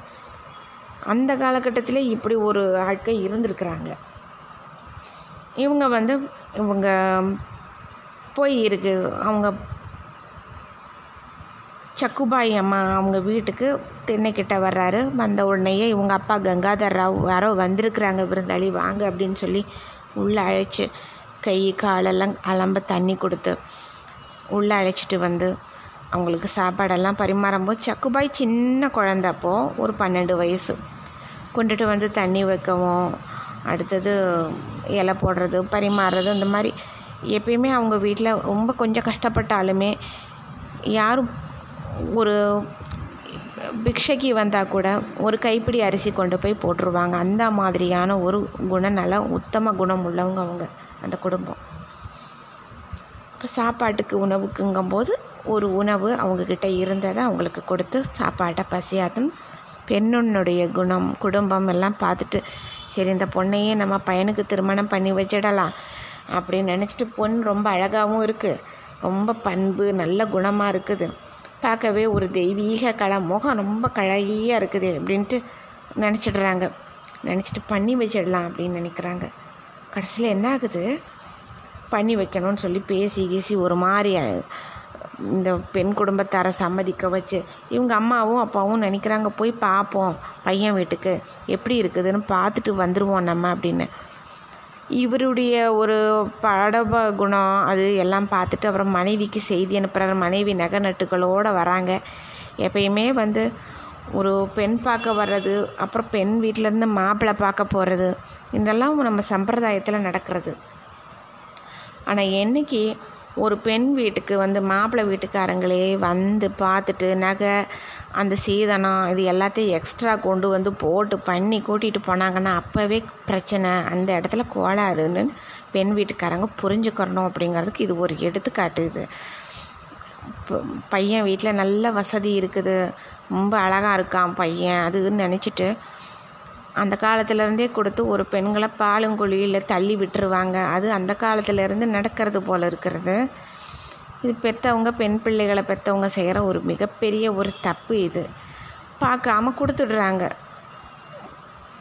அந்த காலகட்டத்தில் இப்படி ஒரு ஆட்கள் இருந்திருக்கிறாங்க. இவங்க வந்து இவங்க போய் இருக்கு. அவங்க சக்குபாய் அம்மா அவங்க வீட்டுக்கு திண்ணைக்கிட்ட வர்றாரு. வந்த உடனேயே இவங்க அப்பா கங்காதர் ராவ் யாரோ வந்திருக்கிறாங்க விருந்தாளி வாங்க அப்படின்னு சொல்லி உள்ளே அழைச்சி கை காலெல்லாம் அலம்ப தண்ணி கொடுத்து உள்ளே அழைச்சிட்டு வந்து அவங்களுக்கு சாப்பாடெல்லாம் பரிமாறும்போது சக்குபாய் சின்ன குழந்தப்போ ஒரு பன்னெண்டு வயசு. கொண்டுட்டு வந்து தண்ணி வைக்கவும் அடுத்தது இலை போடுறது பரிமாறுறது இந்த மாதிரி எப்பயுமே அவங்க வீட்டில் ரொம்ப கொஞ்சம் கஷ்டப்பட்டாலுமே யாரும் ஒரு பிக்ஷைக்கு வந்தால் கூட ஒரு கைப்பிடி அரிசி கொண்டு போய் போட்டுருவாங்க. அந்த மாதிரியான ஒரு குணநல உத்தம குணம் உள்ளவங்க அவங்க அந்த குடும்பம். இப்போ சாப்பாட்டுக்கு உணவுக்குங்கும்போது ஒரு உணவு அவங்கக்கிட்ட இருந்ததை அவங்களுக்கு கொடுத்து சாப்பாட்டை பசியாதும் பெண்ணுன்னுடைய குணம் குடும்பம் எல்லாம் பார்த்துட்டு சரி இந்த பொண்ணையே நம்ம பையனுக்கு திருமணம் பண்ணி வச்சிடலாம். அப்படின்னு நினச்சிட்டு பொண்ணு ரொம்ப அழகாகவும் இருக்குது ரொம்ப பண்பு நல்ல குணமாக இருக்குது. பார்க்கவே ஒரு தெய்வீக கலை. முகம் ரொம்ப கழகியாக இருக்குது அப்படின்ட்டு நினச்சிடுறாங்க. நினச்சிட்டு பண்ணி வச்சிடலாம் அப்படின்னு நினைக்கிறாங்க. கடைசியில் என்ன ஆகுது? பண்ணி வைக்கணும்னு சொல்லி பேசி கீசி ஒரு மாதிரி இந்த பெண் குடும்பத்தாரை சம்மதிக்க வச்சு இவங்க அம்மாவும் அப்பாவும் நினைக்கிறாங்க போய் பார்ப்போம் பையன் வீட்டுக்கு. எப்படி இருக்குதுன்னு பார்த்துட்டு வந்துடுவோம் நம்ம அப்படின்னு. இவருடைய ஒரு படப குணம் அது எல்லாம் பார்த்துட்டு அப்புறம் மனைவிக்கு செய்தி அனுப்புகிறார் மனைவி நகை நட்டுகளோடு வராங்க. எப்பயுமே வந்து ஒரு பெண் பார்க்க வர்றது அப்புறம் பெண் வீட்டிலேருந்து மாப்பிள்ளை பார்க்க போகிறது இதெல்லாம் நம்ம சம்பிரதாயத்தில் நடக்கிறது. ஆனால் என்னைக்கு ஒரு பெண் வீட்டுக்கு வந்து மாப்பிள்ளை வீட்டுக்காரங்களே வந்து பார்த்துட்டு நகை அந்த சீதனம் இது எல்லாத்தையும் எக்ஸ்ட்ரா கொண்டு வந்து போட்டு பண்ணி கூட்டிகிட்டு போனாங்கன்னா அப்போவே பிரச்சனை. அந்த இடத்துல கோளாறுன்னு பெண் வீட்டுக்காரங்க புரிஞ்சுக்கிறணும் அப்படிங்கிறதுக்கு இது ஒரு எடுத்துக்காட்டு இது. பையன் வீட்டில் நல்ல வசதி இருக்குது. ரொம்ப அழகாக இருக்கான் பையன் அதுன்னு நினச்சிட்டு அந்த காலத்துலேருந்தே கொடுத்து ஒரு பெண்களை பாலுங்குழியில் தள்ளி விட்டுருவாங்க. அது அந்த காலத்துலேருந்து நடக்கிறது போல் இருக்கிறது. இது பெற்றவங்க பெண் பிள்ளைகளை பெற்றவங்க செய்கிற ஒரு மிகப்பெரிய ஒரு தப்பு இது. பார்க்காம கொடுத்துடுறாங்க.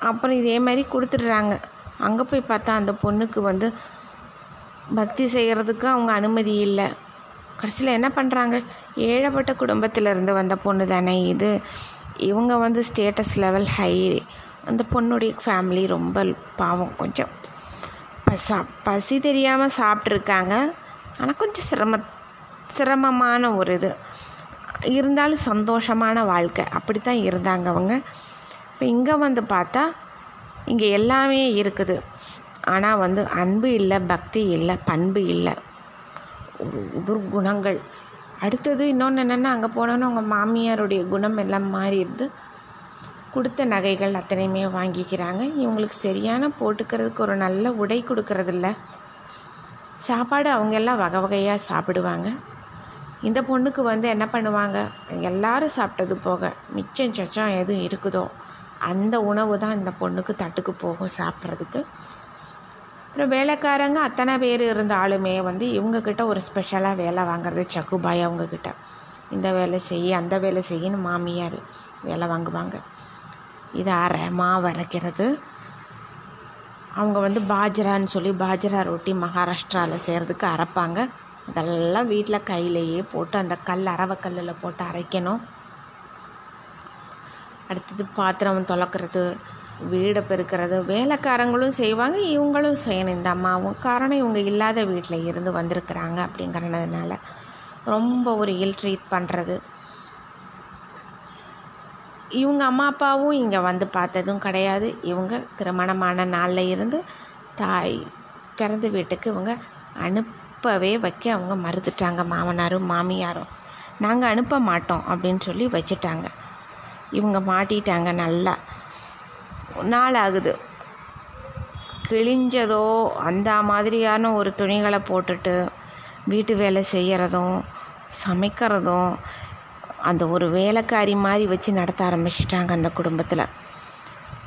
அப்புறம் இதே மாதிரி கொடுத்துடுறாங்க. அங்கே போய் பார்த்தா அந்த பொண்ணுக்கு வந்து பக்தி செய்கிறதுக்கு அவங்க அனுமதி இல்லை. கடைசியில் என்ன பண்ணுறாங்க ஏழப்பட்ட குடும்பத்திலேருந்து வந்த பொண்ணு தானே இது. இவங்க வந்து ஸ்டேட்டஸ் லெவல் ஹை அந்த பொண்ணுடைய ஃபேமிலி ரொம்ப பாவம். கொஞ்சம் பசா பசி தெரியாமல் சாப்பிட்ருக்காங்க ஆனால் கொஞ்சம் சிரம சிரமமான ஒரு இது. இருந்தாலும் சந்தோஷமான வாழ்க்கை. அப்படி தான் இருந்தாங்க அவங்க. இப்போ இங்கே வந்து பார்த்தா இங்கே எல்லாமே இருக்குது. ஆனால் வந்து அன்பு இல்லை பக்தி இல்லை பண்பு இல்லை. துர்குணங்கள். அடுத்தது இன்னொன்று என்னென்னா அங்கே போனோன்னு அவங்க மாமியாருடைய குணம் எல்லாம் மாறிடுது. கொடுத்த நகைகள் அத்தனையுமே வாங்கிக்கிறாங்க. இவங்களுக்கு சரியான போட்டுக்கிறதுக்கு ஒரு நல்ல உடை கொடுக்கறதில்ல. சாப்பாடு அவங்க எல்லாம் வகை வகையாக சாப்பிடுவாங்க. இந்த பொண்ணுக்கு வந்து என்ன பண்ணுவாங்க? எல்லாரும் சாப்பிட்டது போக மிச்சம் சச்சம் எதுவும் இருக்குதோ அந்த உணவு தான் இந்த பொண்ணுக்கு தட்டுக்கு போகும் சாப்பிட்றதுக்கு. அப்புறம் வேலைக்காரங்க அத்தனை பேர் இருந்தாலுமே வந்து இவங்கக்கிட்ட ஒரு ஸ்பெஷலாக வேலை வாங்குறது சக்குபாய் அவங்கக்கிட்ட இந்த வேலை செய்ய அந்த வேலை செய்யன்னு மாமியார் வேலை வாங்குவாங்க. இது அரை மாவு அரைக்கிறது. அவங்க வந்து பாஜரான்னு சொல்லி பாஜரா ரொட்டி மகாராஷ்டிராவில் செய்கிறதுக்கு அரைப்பாங்க. அதெல்லாம் வீட்டில் கையிலேயே போட்டு அந்த கல் அரவை கல்லில் போட்டு அரைக்கணும். அடுத்தது பாத்திரம் துலக்கிறது வீடை பெருக்கிறது வேலைக்காரங்களும் செய்வாங்க இவங்களும் செய்யணும். இந்த அம்மாவும் காரணம் இவங்க இல்லாத வீட்டில் இருந்து வந்திருக்கிறாங்க அப்படிங்கிறதுனால. ரொம்ப ஒரு இல் ட்ரீட் பண்ணுறது இவங்க அம்மா அப்பாவும் இங்கே வந்து பார்த்ததும் கிடையாது. இவங்க திருமணமான நாளில் இருந்து தாய் பிறந்த வீட்டுக்கு இவங்க அப்போவே வைக்க அவங்க மறுத்துட்டாங்க மாமனாரும் மாமியாரும். நாங்கள் அனுப்ப மாட்டோம் அப்படின்னு சொல்லி வச்சுட்டாங்க. இவங்க மாட்டிட்டாங்க நல்லா. நாள் ஆகுது கிழிஞ்சதோ அந்த மாதிரியான ஒரு துணிகளை போட்டுட்டு வீட்டு வேலை செய்கிறதும் சமைக்கிறதும் அந்த ஒரு வேலைக்காரி மாதிரி வச்சு நடத்த ஆரம்பிச்சிட்டாங்க அந்த குடும்பத்தில்.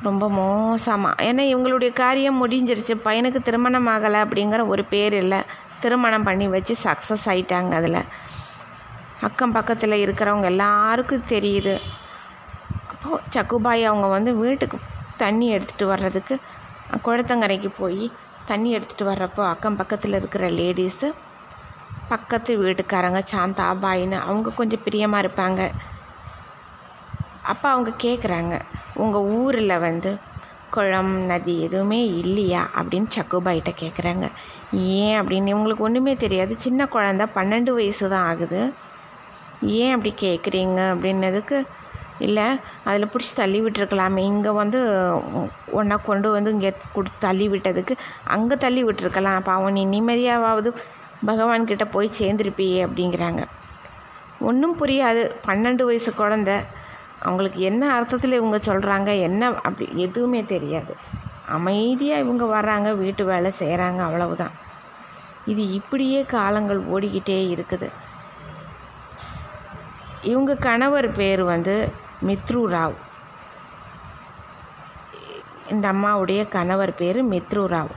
ரொம்ப மோசமாக ஏன்னா இவங்களுடைய காரியம் முடிஞ்சிருச்சு. பையனுக்கு திருமணம் ஆகலை அப்படிங்கிற ஒரு பேர் இல்லை. திருமணம் பண்ணி வச்சு சக்ஸஸ் ஆயிட்டாங்க அதில். அக்கம் பக்கத்தில் இருக்கிறவங்க எல்லாருக்கும் தெரியுது. அப்போது சக்குபாய் அவங்க வந்து வீட்டுக்கு தண்ணி எடுத்துகிட்டு வர்றதுக்கு குளத்தங்கரைக்கு போய் தண்ணி எடுத்துகிட்டு வர்றப்போ அக்கம் பக்கத்தில் இருக்கிற லேடிஸு பக்கத்து வீட்டுக்காரங்க சாந்தா பாயின்னு அவங்க கொஞ்சம் பிரியமாக இருப்பாங்க. அப்போ அவங்க கேட்குறாங்க உங்கள் ஊரில் வந்து குளம் நதி எதுவுமே இல்லையா? அப்படின்னு சக்குபாயிட்ட கேட்குறாங்க ஏன் அப்படின்னு இவங்களுக்கு ஒன்றுமே தெரியாது. சின்ன குழந்த பன்னெண்டு வயசு தான் ஆகுது. ஏன் அப்படி கேட்குறீங்க அப்படின்னதுக்கு இல்லை அதில் பிடிச்சி தள்ளி விட்டுருக்கலாமே. இங்கே வந்து ஒன்றா கொண்டு வந்து இங்கே கொடு தள்ளி விட்டதுக்கு அங்கே தள்ளி விட்டுருக்கலாம். பாவம் நீ நிம்மதியாவது பகவான்கிட்ட போய் சேர்ந்துருப்பியே அப்படிங்கிறாங்க. ஒன்றும் புரியாது. பன்னெண்டு வயசு குழந்த. அவங்களுக்கு என்ன அர்த்தத்தில் இவங்க சொல்கிறாங்க என்ன அப்படி எதுவுமே தெரியாது. அமைதியாக இவங்க வர்றாங்க வீட்டு வேலை செய்கிறாங்க அவ்வளவுதான். இது இப்படியே காலங்கள் ஓடிக்கிட்டே இருக்குது. இவங்க கணவர் பேர் வந்து மித்ரு ராவ். இந்த அம்மாவுடைய கணவர் பேர் மித்ரு ராவ்.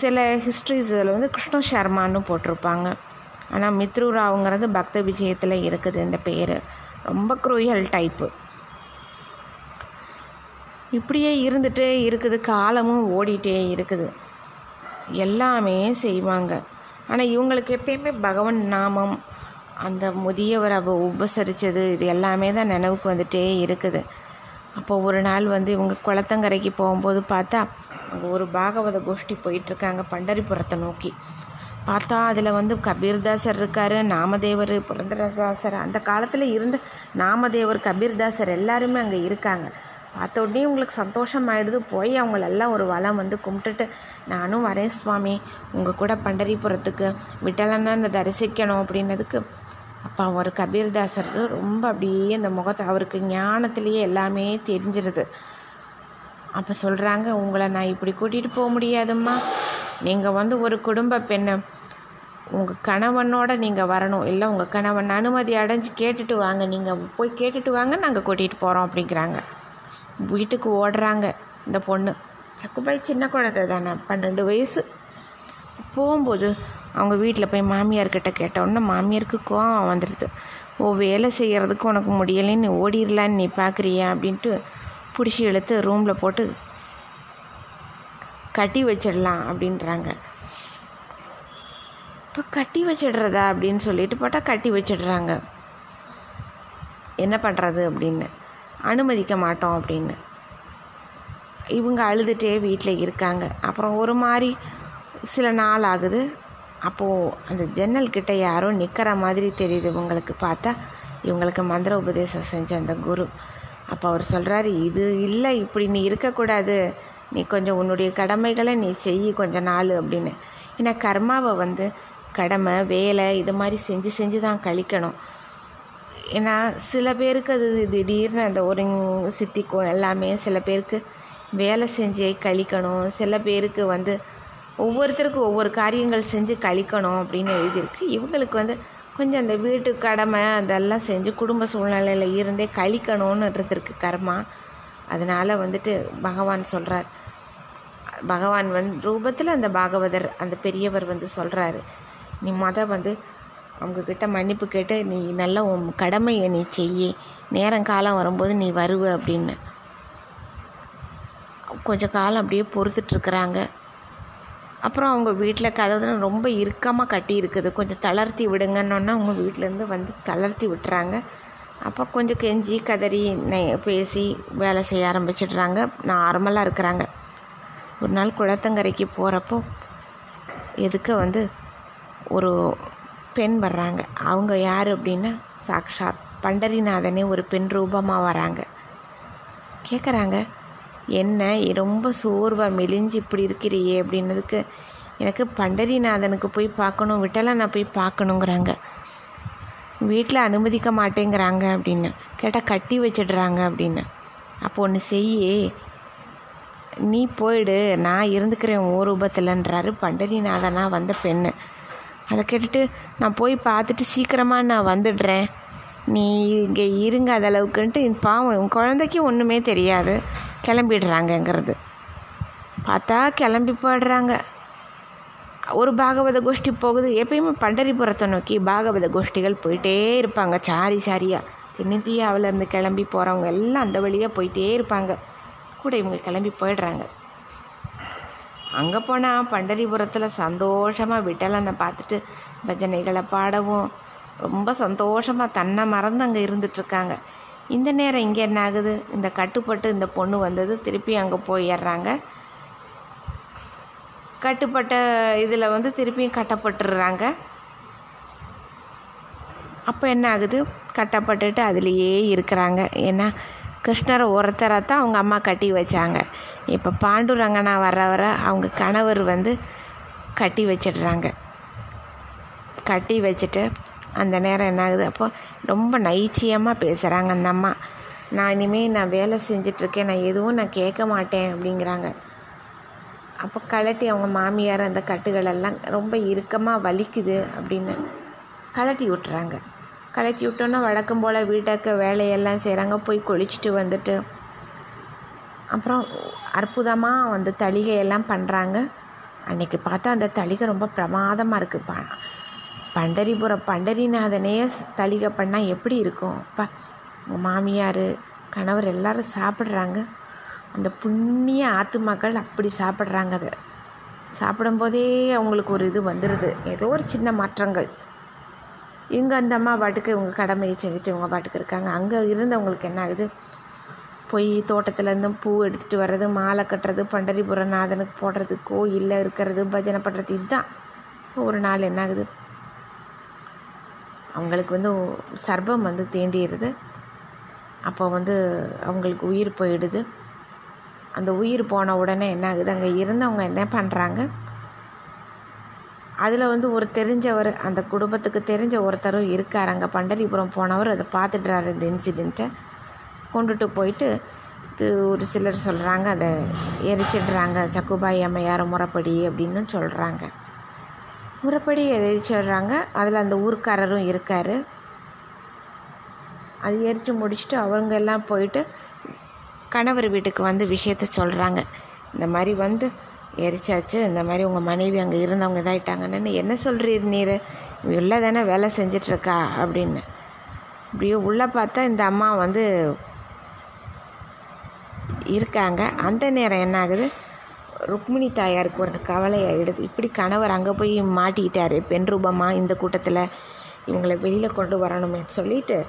சில ஹிஸ்ட்ரிஸ் இதில் வந்து கிருஷ்ண சர்மான்னு போட்டிருப்பாங்க. ஆனால் மித்ரு ராவுங்கிறது பக்த விஜயத்தில் இருக்குது இந்த பேர். ரொம்ப குரூயல் டைப்பு இப்படியே இருந்துகிட்டே இருக்குது காலமும் ஓடிட்டே இருக்குது. எல்லாமே செய்வாங்க. ஆனால் இவங்களுக்கு எப்பயுமே பகவன் நாமம் அந்த முதியவர் அவ உபசரித்தது இது எல்லாமே தான் நினைவுக்கு வந்துட்டே இருக்குது. அப்போ ஒரு நாள் வந்து இவங்க குளத்தங்கரைக்கு போகும்போது பார்த்தா அங்கே ஒரு பாகவத கோஷ்டி போயிட்டுருக்காங்க பண்டரிபுரத்தை நோக்கி. பார்த்தா அதில் வந்து கபீர்தாசர் இருக்கார் நாமதேவர் புரந்தரதாசர் அந்த காலத்தில் இருந்த நாமதேவர் கபீர்தாசர் எல்லாருமே அங்கே இருக்காங்க. பார்த்த உடனே உங்களுக்கு சந்தோஷமாயிடுது போய் அவங்களெல்லாம் ஒரு வளம் வந்து கும்பிட்டுட்டு நானும் வரேன் சுவாமி. உங்கள் கூட பண்டரிபுரத்துக்கு விட்டலன்னா தரிசிக்கணும் அப்படின்னதுக்கு அப்போ அவர் கபீர்தாசர் ரொம்ப அப்படியே அந்த முகத்தை அவருக்கு ஞானத்திலேயே எல்லாமே தெரிஞ்சிருது. அப்போ சொல்கிறாங்க உங்களை நான் இப்படி கூட்டிகிட்டு போக முடியாதும்மா. நீங்கள் வந்து ஒரு குடும்ப பெண்ணு. உங்கள் கணவனோட நீங்கள் வரணும். இல்லை உங்கள் கணவன் அனுமதி அடைஞ்சு கேட்டுட்டு வாங்க. நீங்கள் போய் கேட்டுட்டு வாங்க நாங்கள் கூட்டிகிட்டு போகிறோம் அப்படிங்கிறாங்க. வீட்டுக்கு ஓடுறாங்க இந்த பொண்ணு. சக்குபாய் சின்ன குழந்தை தானே பன்னெண்டு வயசு. போகும்போது அவங்க வீட்டில் போய் மாமியார்கிட்ட கேட்ட மாமியாருக்கு கோவம் வந்துடுது ஓ வேலை செய்கிறதுக்கு உனக்கு முடியலைன்னு நீ ஓடிடலான்னு நீ பார்க்குறியா அப்படின்ட்டு பிடிச்சி இழுத்து ரூமில் போட்டு கட்டி வச்சிடலாம் அப்படின்றாங்க. இப்போ கட்டி வச்சிடுறதா அப்படின்னு சொல்லிட்டு போட்டால் கட்டி வச்சிடுறாங்க. என்ன பண்ணுறது அப்படின்னு. அனுமதிக்க மாட்டோம் அப்படின்னு. இவங்க அழுதுகிட்டே வீட்டில் இருக்காங்க. அப்புறம் ஒரு மாதிரி சில நாள் ஆகுது. அப்போது அந்த ஜன்னல் கிட்ட யாரோ நிற்கிற மாதிரி தெரியுது இவங்களுக்கு பார்த்தா. இவங்களுக்கு மந்திர உபதேசம் செஞ்ச அந்த குரு. அப்போ அவர் சொல்கிறாரு இது இல்லை இப்படி நீ இருக்கக்கூடாது. நீ கொஞ்சம் உன்னுடைய கடமைகளை நீ செய் கொஞ்ச நாள் அப்படின்னு. ஏன்னா கர்மாவை வந்து கடமை வேலை இது மாதிரி செஞ்சு செஞ்சு தான் கழிக்கணும். ஏன்னா சில பேருக்கு அது திடீர்னு அந்த ஒரு சித்திக்கும் எல்லாமே சில பேருக்கு வேலை செஞ்சே கழிக்கணும். சில பேருக்கு வந்து ஒவ்வொருத்தருக்கும் ஒவ்வொரு காரியங்கள் செஞ்சு கழிக்கணும் அப்படின்னு எழுதியிருக்கு. இவங்களுக்கு வந்து கொஞ்சம் அந்த வீட்டு கடமை அதெல்லாம் செஞ்சு குடும்ப சூழ்நிலையில் இருந்தே கழிக்கணும்ன்றதுக்கு கர்மா. அதனால் வந்துட்டு பகவான் சொல்கிறார் பகவான் வந்து ரூபத்தில் அந்த பாகவதர் அந்த பெரியவர் வந்து சொல்கிறாரு நீ மொதல் வந்து அவங்கக்கிட்ட மன்னிப்பு கேட்டு நீ நல்ல உன் கடமையை நீ செய்யி. நேரம் காலம் வரும்போது நீ வருவ அப்படின்னு. கொஞ்ச காலம் அப்படியே பொறுத்துட்ருக்குறாங்க அப்புறம் அவங்க வீட்டில் கதவு ரொம்ப இறுக்கமாக கட்டி இருக்குது. கொஞ்சம் தளர்த்தி விடுங்கன்னொன்னா அவங்க வீட்டிலேருந்து வந்து தளர்த்தி விட்டுறாங்க. அப்போ கொஞ்சம் கெஞ்சி கதறி பேசி வேலை செய்ய ஆரம்பிச்சிடுறாங்க. நார்மலாக இருக்கிறாங்க. ஒரு நாள் குளத்தங்கரைக்கு போகிறப்போ எதுக்க வந்து ஒரு பெண் வர்றாங்க. அவங்க யார் அப்படின்னா சாக்ஷாத். பண்டரிநாதனே ஒரு பெண் ரூபமாக வராங்க. கேட்குறாங்க என்ன ரொம்ப சோர்வாக மெலிஞ்சு இப்படி இருக்கிறியே அப்படின்னதுக்கு எனக்கு பண்டரிநாதனுக்கு போய் பார்க்கணும் விட்டலை நான் போய் பார்க்கணுங்கிறாங்க. வீட்டில் அனுமதிக்க மாட்டேங்கிறாங்க அப்படின்னு. கேட்டால் கட்டி வச்சிடுறாங்க அப்படின்னு. அப்போ ஒன்று செய்யே நீ போயிடு நான் இருந்துக்கிறேன் ஓ ரூபத்தில்ன்றாரு பண்டரிநாதனா வந்த பெண்ணு. அதை கேட்டுட்டு நான் போய் பார்த்துட்டு சீக்கிரமாக நான் வந்துடுறேன். நீ இங்கே இருங்க அதளவுக்குன்ட்டு பாவம் உன் குழந்தைக்கு ஒன்றுமே தெரியாது. கிளம்பிடுறாங்கங்கிறது. பார்த்தா கிளம்பி போயிடுறாங்க. ஒரு பாகவத கோஷ்டி போகுது. எப்பயுமே பண்டரிபுரத்தை நோக்கி பாகவத கோஷ்டிகள் போயிட்டே இருப்பாங்க. சாரி சாரியாக தென்னிந்தியாவிலேருந்து கிளம்பி போகிறவங்க எல்லாம் அந்த வழியாக போயிட்டே இருப்பாங்க. கூட இவங்க கிளம்பி போயிடுறாங்க. அங்கே போனால் பண்டரிபுரத்தில் சந்தோஷமாக விட்டலனை பார்த்துட்டு பஜனைகளை பாடவும். ரொம்ப சந்தோஷமாக தன்னை மறந்து அங்கே இருந்துட்டுருக்காங்க. இந்த நேரம் இங்கே என்ன ஆகுது? இந்த கட்டுப்பட்டு இந்த பொண்ணு வந்தது திருப்பி அங்கே போயிடுறாங்க. கட்டுப்பட்ட இதில் வந்து திருப்பியும் கட்டப்பட்டுடுறாங்க அப்போ என்ன ஆகுது? கட்டப்பட்டுட்டு அதுலேயே இருக்கிறாங்க. ஏன்னா கிருஷ்ணரை ஒருத்தரை தான் அவங்க அம்மா கட்டி வச்சாங்க. இப்போ பாண்டுரங்கனா வர வர அவங்க கணவர் வந்து கட்டி வச்சிடுறாங்க. கட்டி வச்சுட்டு அந்த நேரம் என்ன ஆகுது? அப்போ ரொம்ப நைச்சியமாக பேசுகிறாங்க அந்த அம்மா. நான் இனிமேல் நான் வேலை செஞ்சிட்ருக்கேன் நான் எதுவும் நான் கேட்க மாட்டேன் அப்படிங்கிறாங்க. அப்போ கழட்டி அவங்க மாமியார் அந்த கட்டுகளெல்லாம் ரொம்ப இறுக்கமாக வலிக்குது அப்படின்னு கழட்டி விட்டுறாங்க. கழட்டி விட்டோன்னா வழக்கம் போல் வீட்டுக்கு வேலையெல்லாம் செய்கிறாங்க போய் குளிச்சுட்டு வந்துட்டு அப்புறம் அற்புதமாக வந்து தளிகையெல்லாம் பண்ணுறாங்க அன்றைக்கி பார்த்தா அந்த தளிகை ரொம்ப பிரமாதமாக இருக்குது ப பண்டரிபுரம் பண்டரிநாதனையே தளிகை பண்ணால் எப்படி இருக்கும்? அப்பா உங்கள் மாமியார் கணவர் எல்லோரும் சாப்பிட்றாங்க. அந்த புண்ணிய ஆத்துமாக்கள் அப்படி சாப்பிட்றாங்க அதை. சாப்பிடும்போதே அவங்களுக்கு ஒரு இது வந்துடுது ஏதோ ஒரு சின்ன மாற்றங்கள். இவங்க அந்த அம்மா பாட்டுக்கு இவங்க கடமையை செஞ்சுட்டு இவங்க பாட்டுக்கு இருக்காங்க. அங்கே இருந்தவங்களுக்கு என்ன ஆகுது? போய் தோட்டத்துலேருந்து பூ எடுத்துகிட்டு வர்றது மாலை கட்டுறது பண்டரிபுரநாதனுக்கு போடுறது கோயிலில் இருக்கிறது பஜனை பண்ணுறது இதுதான். ஒரு நாள் என்ன ஆகுது? அவங்களுக்கு வந்து சர்பம் வந்து தேண்டிடுது. அப்போ வந்து அவங்களுக்கு உயிர் போயிடுது. அந்த உயிர் போன உடனே என்ன ஆகுது? அங்கே இருந்தவங்க என்ன பண்ணுறாங்க அதில் வந்து ஒரு தெரிஞ்சவர் அந்த குடும்பத்துக்கு தெரிஞ்ச ஒருத்தரும் இருக்கார். அங்கே பண்டரிபுரம் போனவர் அதை பார்த்துட்றாரு இந்த இன்சிடெண்ட்டை கொண்டுட்டு போயிட்டு இது ஒரு சிலர் சொல்கிறாங்க அதை எரிச்சிடுறாங்க. சக்குபாய் அம்மையார் முறைப்படி அப்படின்னு சொல்கிறாங்க முறைப்படி எரிச்சிடுறாங்க. அதில் அந்த ஊர்க்காரரும் இருக்கார். அது எரித்து முடிச்சுட்டு அவங்க எல்லாம் போயிட்டு கணவர் வீட்டுக்கு வந்து விஷயத்த சொல்கிறாங்க இந்த மாதிரி வந்து எரிச்சாச்சு இந்த மாதிரி உங்கள் மனைவி அங்கே இருந்தவங்க இதாயிட்டாங்கன்னு என்ன சொல்கிறீர் நீர்? உள்ளே தானே வேலை செஞ்சிட்ருக்கா? அப்படின்னு. இப்படியே உள்ளே பார்த்தா இந்த அம்மா வந்து இருக்காங்க. அந்த நேரம் என்ன ஆகுது? ருக்மிணி தாயாருக்கு ஒரு கவலை ஆகிடுது இப்படி கணவர் அங்கே போய் மாட்டிக்கிட்டார் பெண் ரூபமாக இந்த கூட்டத்தில்? இவங்களை வெளியில் கொண்டு வரணுமே சொல்லிட்டு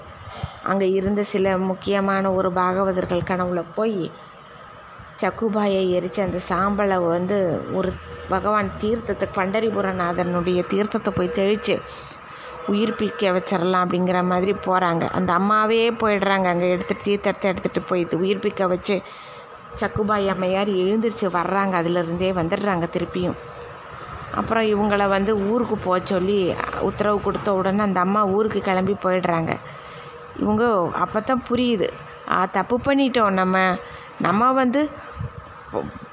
அங்கே இருந்த சில முக்கியமான ஒரு பாகவதர்கள் கனவுல போய் சக்குபாயை எரித்து அந்த சாம்பலை வந்து ஒரு பகவான் தீர்த்தத்தை பண்டரிபுரநாதனுடைய தீர்த்தத்தை போய் தெளித்து உயிர்ப்பிக்க வச்சிடலாம் அப்படிங்கிற மாதிரி போகிறாங்க அந்த அம்மாவே போயிடுறாங்க. அங்கே எடுத்துகிட்டு தீர்த்தத்தை எடுத்துகிட்டு போய் உயிர்ப்பிக்க வச்சு சக்குபாய் அம்மையார் எழுந்திரிச்சு வர்றாங்க. அதிலிருந்தே வந்துடுறாங்க திருப்பியும். அப்புறம் இவங்கள வந்து ஊருக்கு போக சொல்லி உத்தரவு கொடுத்த உடனே அந்த அம்மா ஊருக்கு கிளம்பி போயிடுறாங்க. இவங்க அப்போ தான் புரியுது தப்பு பண்ணிட்டோம் நம்ம. நம்ம வந்து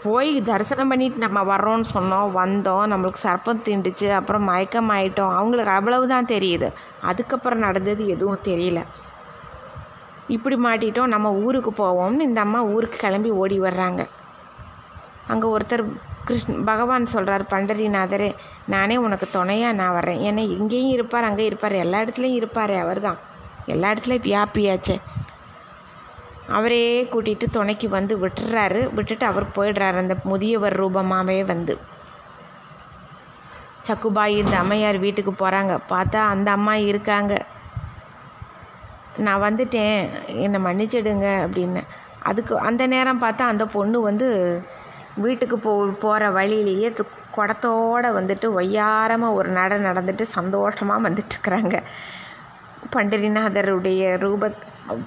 போய் தரிசனம் பண்ணிட்டு நம்ம வர்றோம்னு சொன்னோம் வந்தோம் நம்மளுக்கு சர்ப்பம் தீண்டுச்சு அப்புறம் மயக்கம் ஆயிட்டோம் அவங்களுக்கு அவ்வளவு தான் தெரியுது. அதுக்கப்புறம் நடந்தது எதுவும் தெரியல. இப்படி மாட்டிட்டோம் நம்ம ஊருக்கு போவோம்னு இந்த அம்மா ஊருக்கு கிளம்பி ஓடி வர்றாங்க. அங்கே ஒருத்தர் கிருஷ்ண பகவான் சொல்கிறார் பண்டரிநாதரே நானே உனக்கு துணையாக நான் வரேன் ஏன்னா இங்கேயும் இருப்பார் அங்கே இருப்பார் எல்லா இடத்துலையும் இருப்பார் அவர் தான் எல்லா இடத்துலையும் வியாபியாச்சே. அவரே கூட்டிகிட்டு துணைக்கு வந்து விட்டுறாரு. விட்டுட்டு அவர் போயிடுறாரு. அந்த முதியவர் ரூபமாகவே வந்து. சக்குபாய் இந்த அம்மையார் வீட்டுக்கு போகிறாங்க பார்த்தா அந்த அம்மா இருக்காங்க. நான் வந்துட்டேன். என்னை மன்னிச்சிடுங்க அப்படின்னு. அதுக்கு அந்த நேரம் பார்த்தா அந்த பொண்ணு வந்து வீட்டுக்கு போ போகிற வழியிலேயே குடத்தோடு வந்துட்டு ஒய்யாரமாக ஒரு நடை நடந்துட்டு சந்தோஷமாக வந்துட்டுருக்குறாங்க பண்டரிநாதருடைய ரூப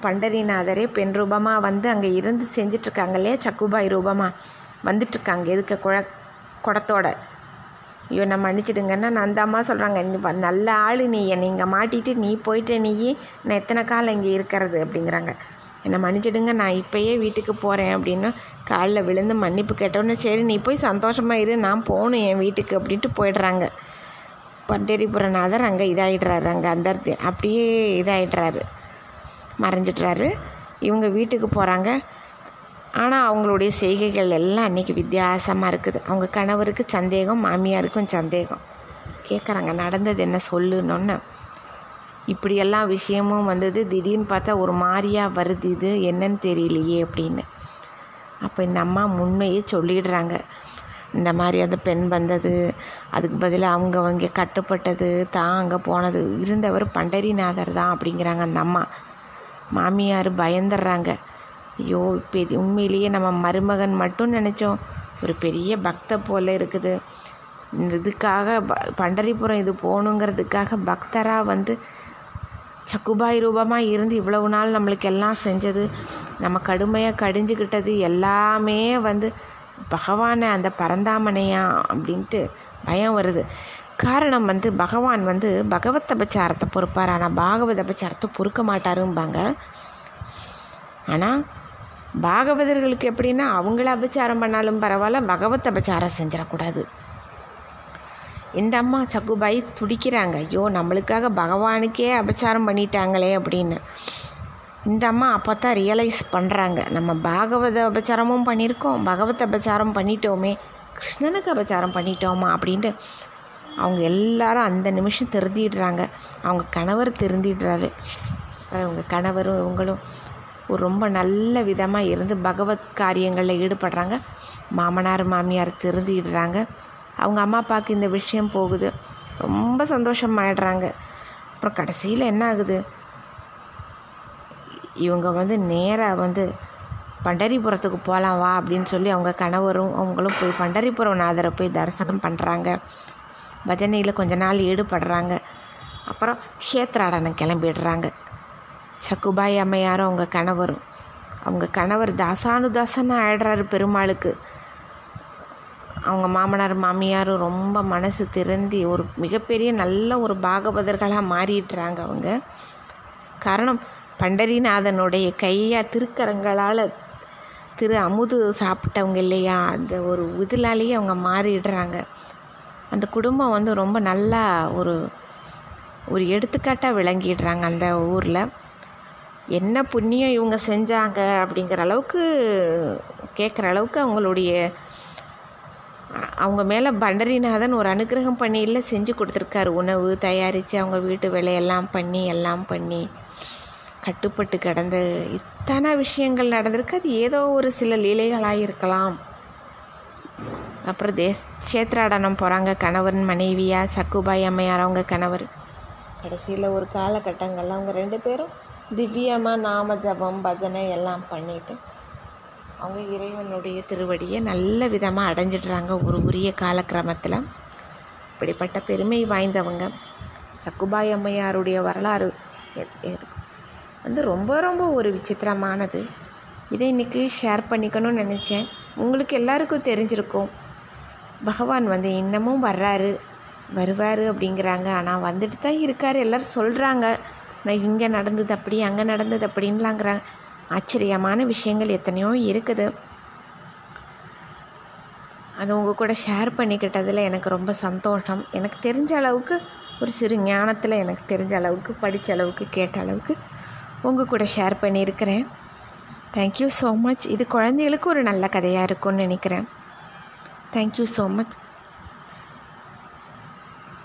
பண்டரிநாதரே பெண் ரூபமாக வந்து அங்கே இருந்து செஞ்சிட்ருக்காங்க இல்லையா? சக்குபாய் ரூபமாக வந்துட்டுருக்காங்க எதுக்கு குழ குடத்தோட? ஐயோ நான் மன்னிச்சிடுங்கன்னா நான் அந்த அம்மா சொல்கிறாங்க நீ நல்ல ஆள் நீ என்னை இங்கே மாட்டிட்டு நீ போயிட்டு நீ நான் எத்தனை காலம் இங்கே இருக்கிறது? அப்படிங்கிறாங்க. என்னை மன்னிச்சிடுங்க நான் இப்போயே வீட்டுக்கு போகிறேன் அப்படின்னு காலில் விழுந்து மன்னிப்பு கேட்டோன்னே சரி நீ போய் சந்தோஷமாக இரு நான் போகணும் என் வீட்டுக்கு அப்படின்ட்டு போயிடுறாங்க. பண்டேரிபுரநாதர் அங்கே இதாகிடுறாரு அங்கே அந்த அப்படியே இதாகிடுறாரு மறைஞ்சிட்றாரு. இவங்க வீட்டுக்கு போகிறாங்க ஆனால் அவங்களுடைய செய்கைகள் எல்லாம் அன்றைக்கி வித்தியாசமாக இருக்குது. அவங்க கணவருக்கு சந்தேகம் மாமியாருக்கும் சந்தேகம். கேட்குறாங்க நடந்தது என்ன சொல்லுன்னொன்னு இப்படியெல்லாம் விஷயமும் வந்தது. திடீர்னு பார்த்தா ஒரு மாதிரியாக வருது இது. என்னன்னு தெரியலையே அப்படின்னு. அப்போ இந்த அம்மா முன்னையே சொல்லிடுறாங்க. இந்த மாதிரி அந்த பெண் வந்தது. அதுக்கு பதிலாக அவங்க அவங்க கட்டுப்பட்டது தான் அங்கே போனது. இருந்தவர் பண்டரிநாதர் தான் அப்படிங்கிறாங்க அந்த அம்மா. மாமியார் பயந்துடுறாங்க. ஐயோ இப்போ இது உண்மையிலேயே நம்ம மருமகன் மட்டும் நினச்சோம். ஒரு பெரிய பக்த போல் இருக்குது. இந்த இதுக்காக ப பண்டரிபுரம் இது போகணுங்கிறதுக்காக பக்தராக வந்து சக்குபாய் ரூபமாக இருந்து இவ்வளவு நாள் நம்மளுக்கு எல்லாம் செஞ்சது. நம்ம கடுமையாக கடிஞ்சுக்கிட்டது எல்லாமே வந்து பகவானை அந்த பரந்தாமனையா அப்படின்ட்டு பயம் வருது. காரணம் வந்து பகவான் வந்து பகவத் அபச்சாரத்தை பொறுப்பார். ஆனால் பாகவத அபச்சாரத்தை பொறுக்க மாட்டாரும்பாங்க. ஆனால் பாகவதர்களுக்கு எப்படின்னா அவங்கள அபச்சாரம் பண்ணாலும் பரவாயில்ல பகவத் அபச்சாரம் செஞ்சிடக்கூடாது. இந்த அம்மா சக்குபாய் துடிக்கிறாங்க. ஐயோ நம்மளுக்காக பகவானுக்கே அபச்சாரம் பண்ணிட்டாங்களே அப்படின்னு. இந்த அம்மா அப்போ தான் ரியலைஸ் பண்ணுறாங்க நம்ம பாகவத அபச்சாரமும் பண்ணியிருக்கோம். பகவத் அபச்சாரம் பண்ணிட்டோமே. கிருஷ்ணனுக்கு அபச்சாரம் பண்ணிட்டோமா அப்படின்ட்டு அவங்க எல்லாரும் அந்த நிமிஷம் திருந்திடுறாங்க. அவங்க கணவர் திருந்திடுறாரு. அவங்க கணவரும் இவங்களும் ஒரு ரொம்ப நல்ல விதமாக இருந்து பகவத் காரியங்களில் ஈடுபடுறாங்க. மாமனார் மாமியார் திருந்திடுறாங்க. அவங்க அம்மா அப்பாவுக்கு இந்த விஷயம் போகுது. ரொம்ப சந்தோஷமாயிடுறாங்க. அப்புறம் கடைசியில் என்ன ஆகுது? இவங்க வந்து நேராக வந்து பண்டரிபுரத்துக்கு போகலாம் வா அப்படின்னு சொல்லி அவங்க கணவரும் அவங்களும் போய் பண்டரிபுரம் நாதரை போய் தரிசனம் பண்ணுறாங்க பஜனையில் கொஞ்ச நாள் ஈடுபடுறாங்க. அப்புறம் க்ஷேத்ராடனம் கிளம்பிடுறாங்க. சக்குபாய் அம்மையாரும் அவங்க கணவரும். அவங்க கணவர் தாசானுதாசனாக ஆயிடுறாரு பெருமாளுக்கு. அவங்க மாமனார் மாமியாரும் ரொம்ப மனசு திறந்தி ஒரு மிகப்பெரிய நல்ல ஒரு பாகவதர்களாக மாறிடுறாங்க அவங்க. காரணம் பண்டரிநாதனுடைய கையா திருக்கரங்களால் திரு அமுது சாப்பிட்டவங்க இல்லையா? அந்த ஒரு இதனாலேயே அவங்க மாறிடுறாங்க. அந்த குடும்பம் வந்து ரொம்ப நல்லா ஒரு ஒரு எடுத்துக்காட்டாக விளங்கிடுறாங்க அந்த ஊரில். என்ன புண்ணியம் இவங்க செஞ்சாங்க அப்படிங்கிற அளவுக்கு கேட்குற அளவுக்கு அவங்களுடைய அவங்க மேலே பண்டரிநாதன் ஒரு அனுகிரகம் பண்ணியில் செஞ்சு கொடுத்துருக்காரு. உணவு தயாரித்து அவங்க வீட்டு வேலையெல்லாம் பண்ணி எல்லாம் பண்ணி. கட்டுப்பட்டு கிடந்த இத்தனை விஷயங்கள் நடந்திருக்கு. அது ஏதோ ஒரு சில லீலைகளாக இருக்கலாம். அப்புறம் தேஸ் க்ஷேத்ராடனம் போகிறாங்க கணவன் மனைவியாக சக்குபாய் அம்மையார் அவங்க கணவர். கடைசியில் ஒரு காலகட்டங்களில் அவங்க ரெண்டு பேரும் திவ்யமாக நாம ஜபம் பஜனை எல்லாம் பண்ணிட்டு அவங்க இறைவனுடைய திருவடியை நல்ல விதமாக அடைஞ்சிடுறாங்க ஒரு உரிய காலக்கிரமத்தில். இப்படிப்பட்ட பெருமை வாய்ந்தவங்க சக்குபாய் அம்மையாருடைய வரலாறு வந்து ரொம்ப ரொம்ப ஒரு விசித்திரமானது. இதை இன்றைக்கி ஷேர் பண்ணிக்கணும்னு நினச்சேன். உங்களுக்கு எல்லாருக்கும் தெரிஞ்சிருக்கும். பகவான் வந்து இன்னமும் வர்றாரு. வருவார் அப்படிங்கிறாங்க. ஆனால் வந்துட்டு தான் இருக்கார். எல்லோரும் சொல்கிறாங்க நான் இங்கே நடந்தது அப்படி அங்கே நடந்தது அப்படின்லாங்கிறாங்க. ஆச்சரியமான விஷயங்கள் எத்தனையோ இருக்குது. அது உங்கள் கூட ஷேர் பண்ணிக்கிட்டதில் எனக்கு ரொம்ப சந்தோஷம். எனக்கு தெரிஞ்ச அளவுக்கு ஒரு சிறு ஞானத்தில் எனக்கு தெரிஞ்ச அளவுக்கு படித்த அளவுக்கு கேட்ட அளவுக்கு உங்கள் கூட ஷேர் பண்ணியிருக்கிறேன் தேங்க்யூ ஸோ மச் இது குழந்தைகளுக்கு ஒரு நல்ல கதையாக இருக்கும்னு நினைக்கிறேன். Thank you so much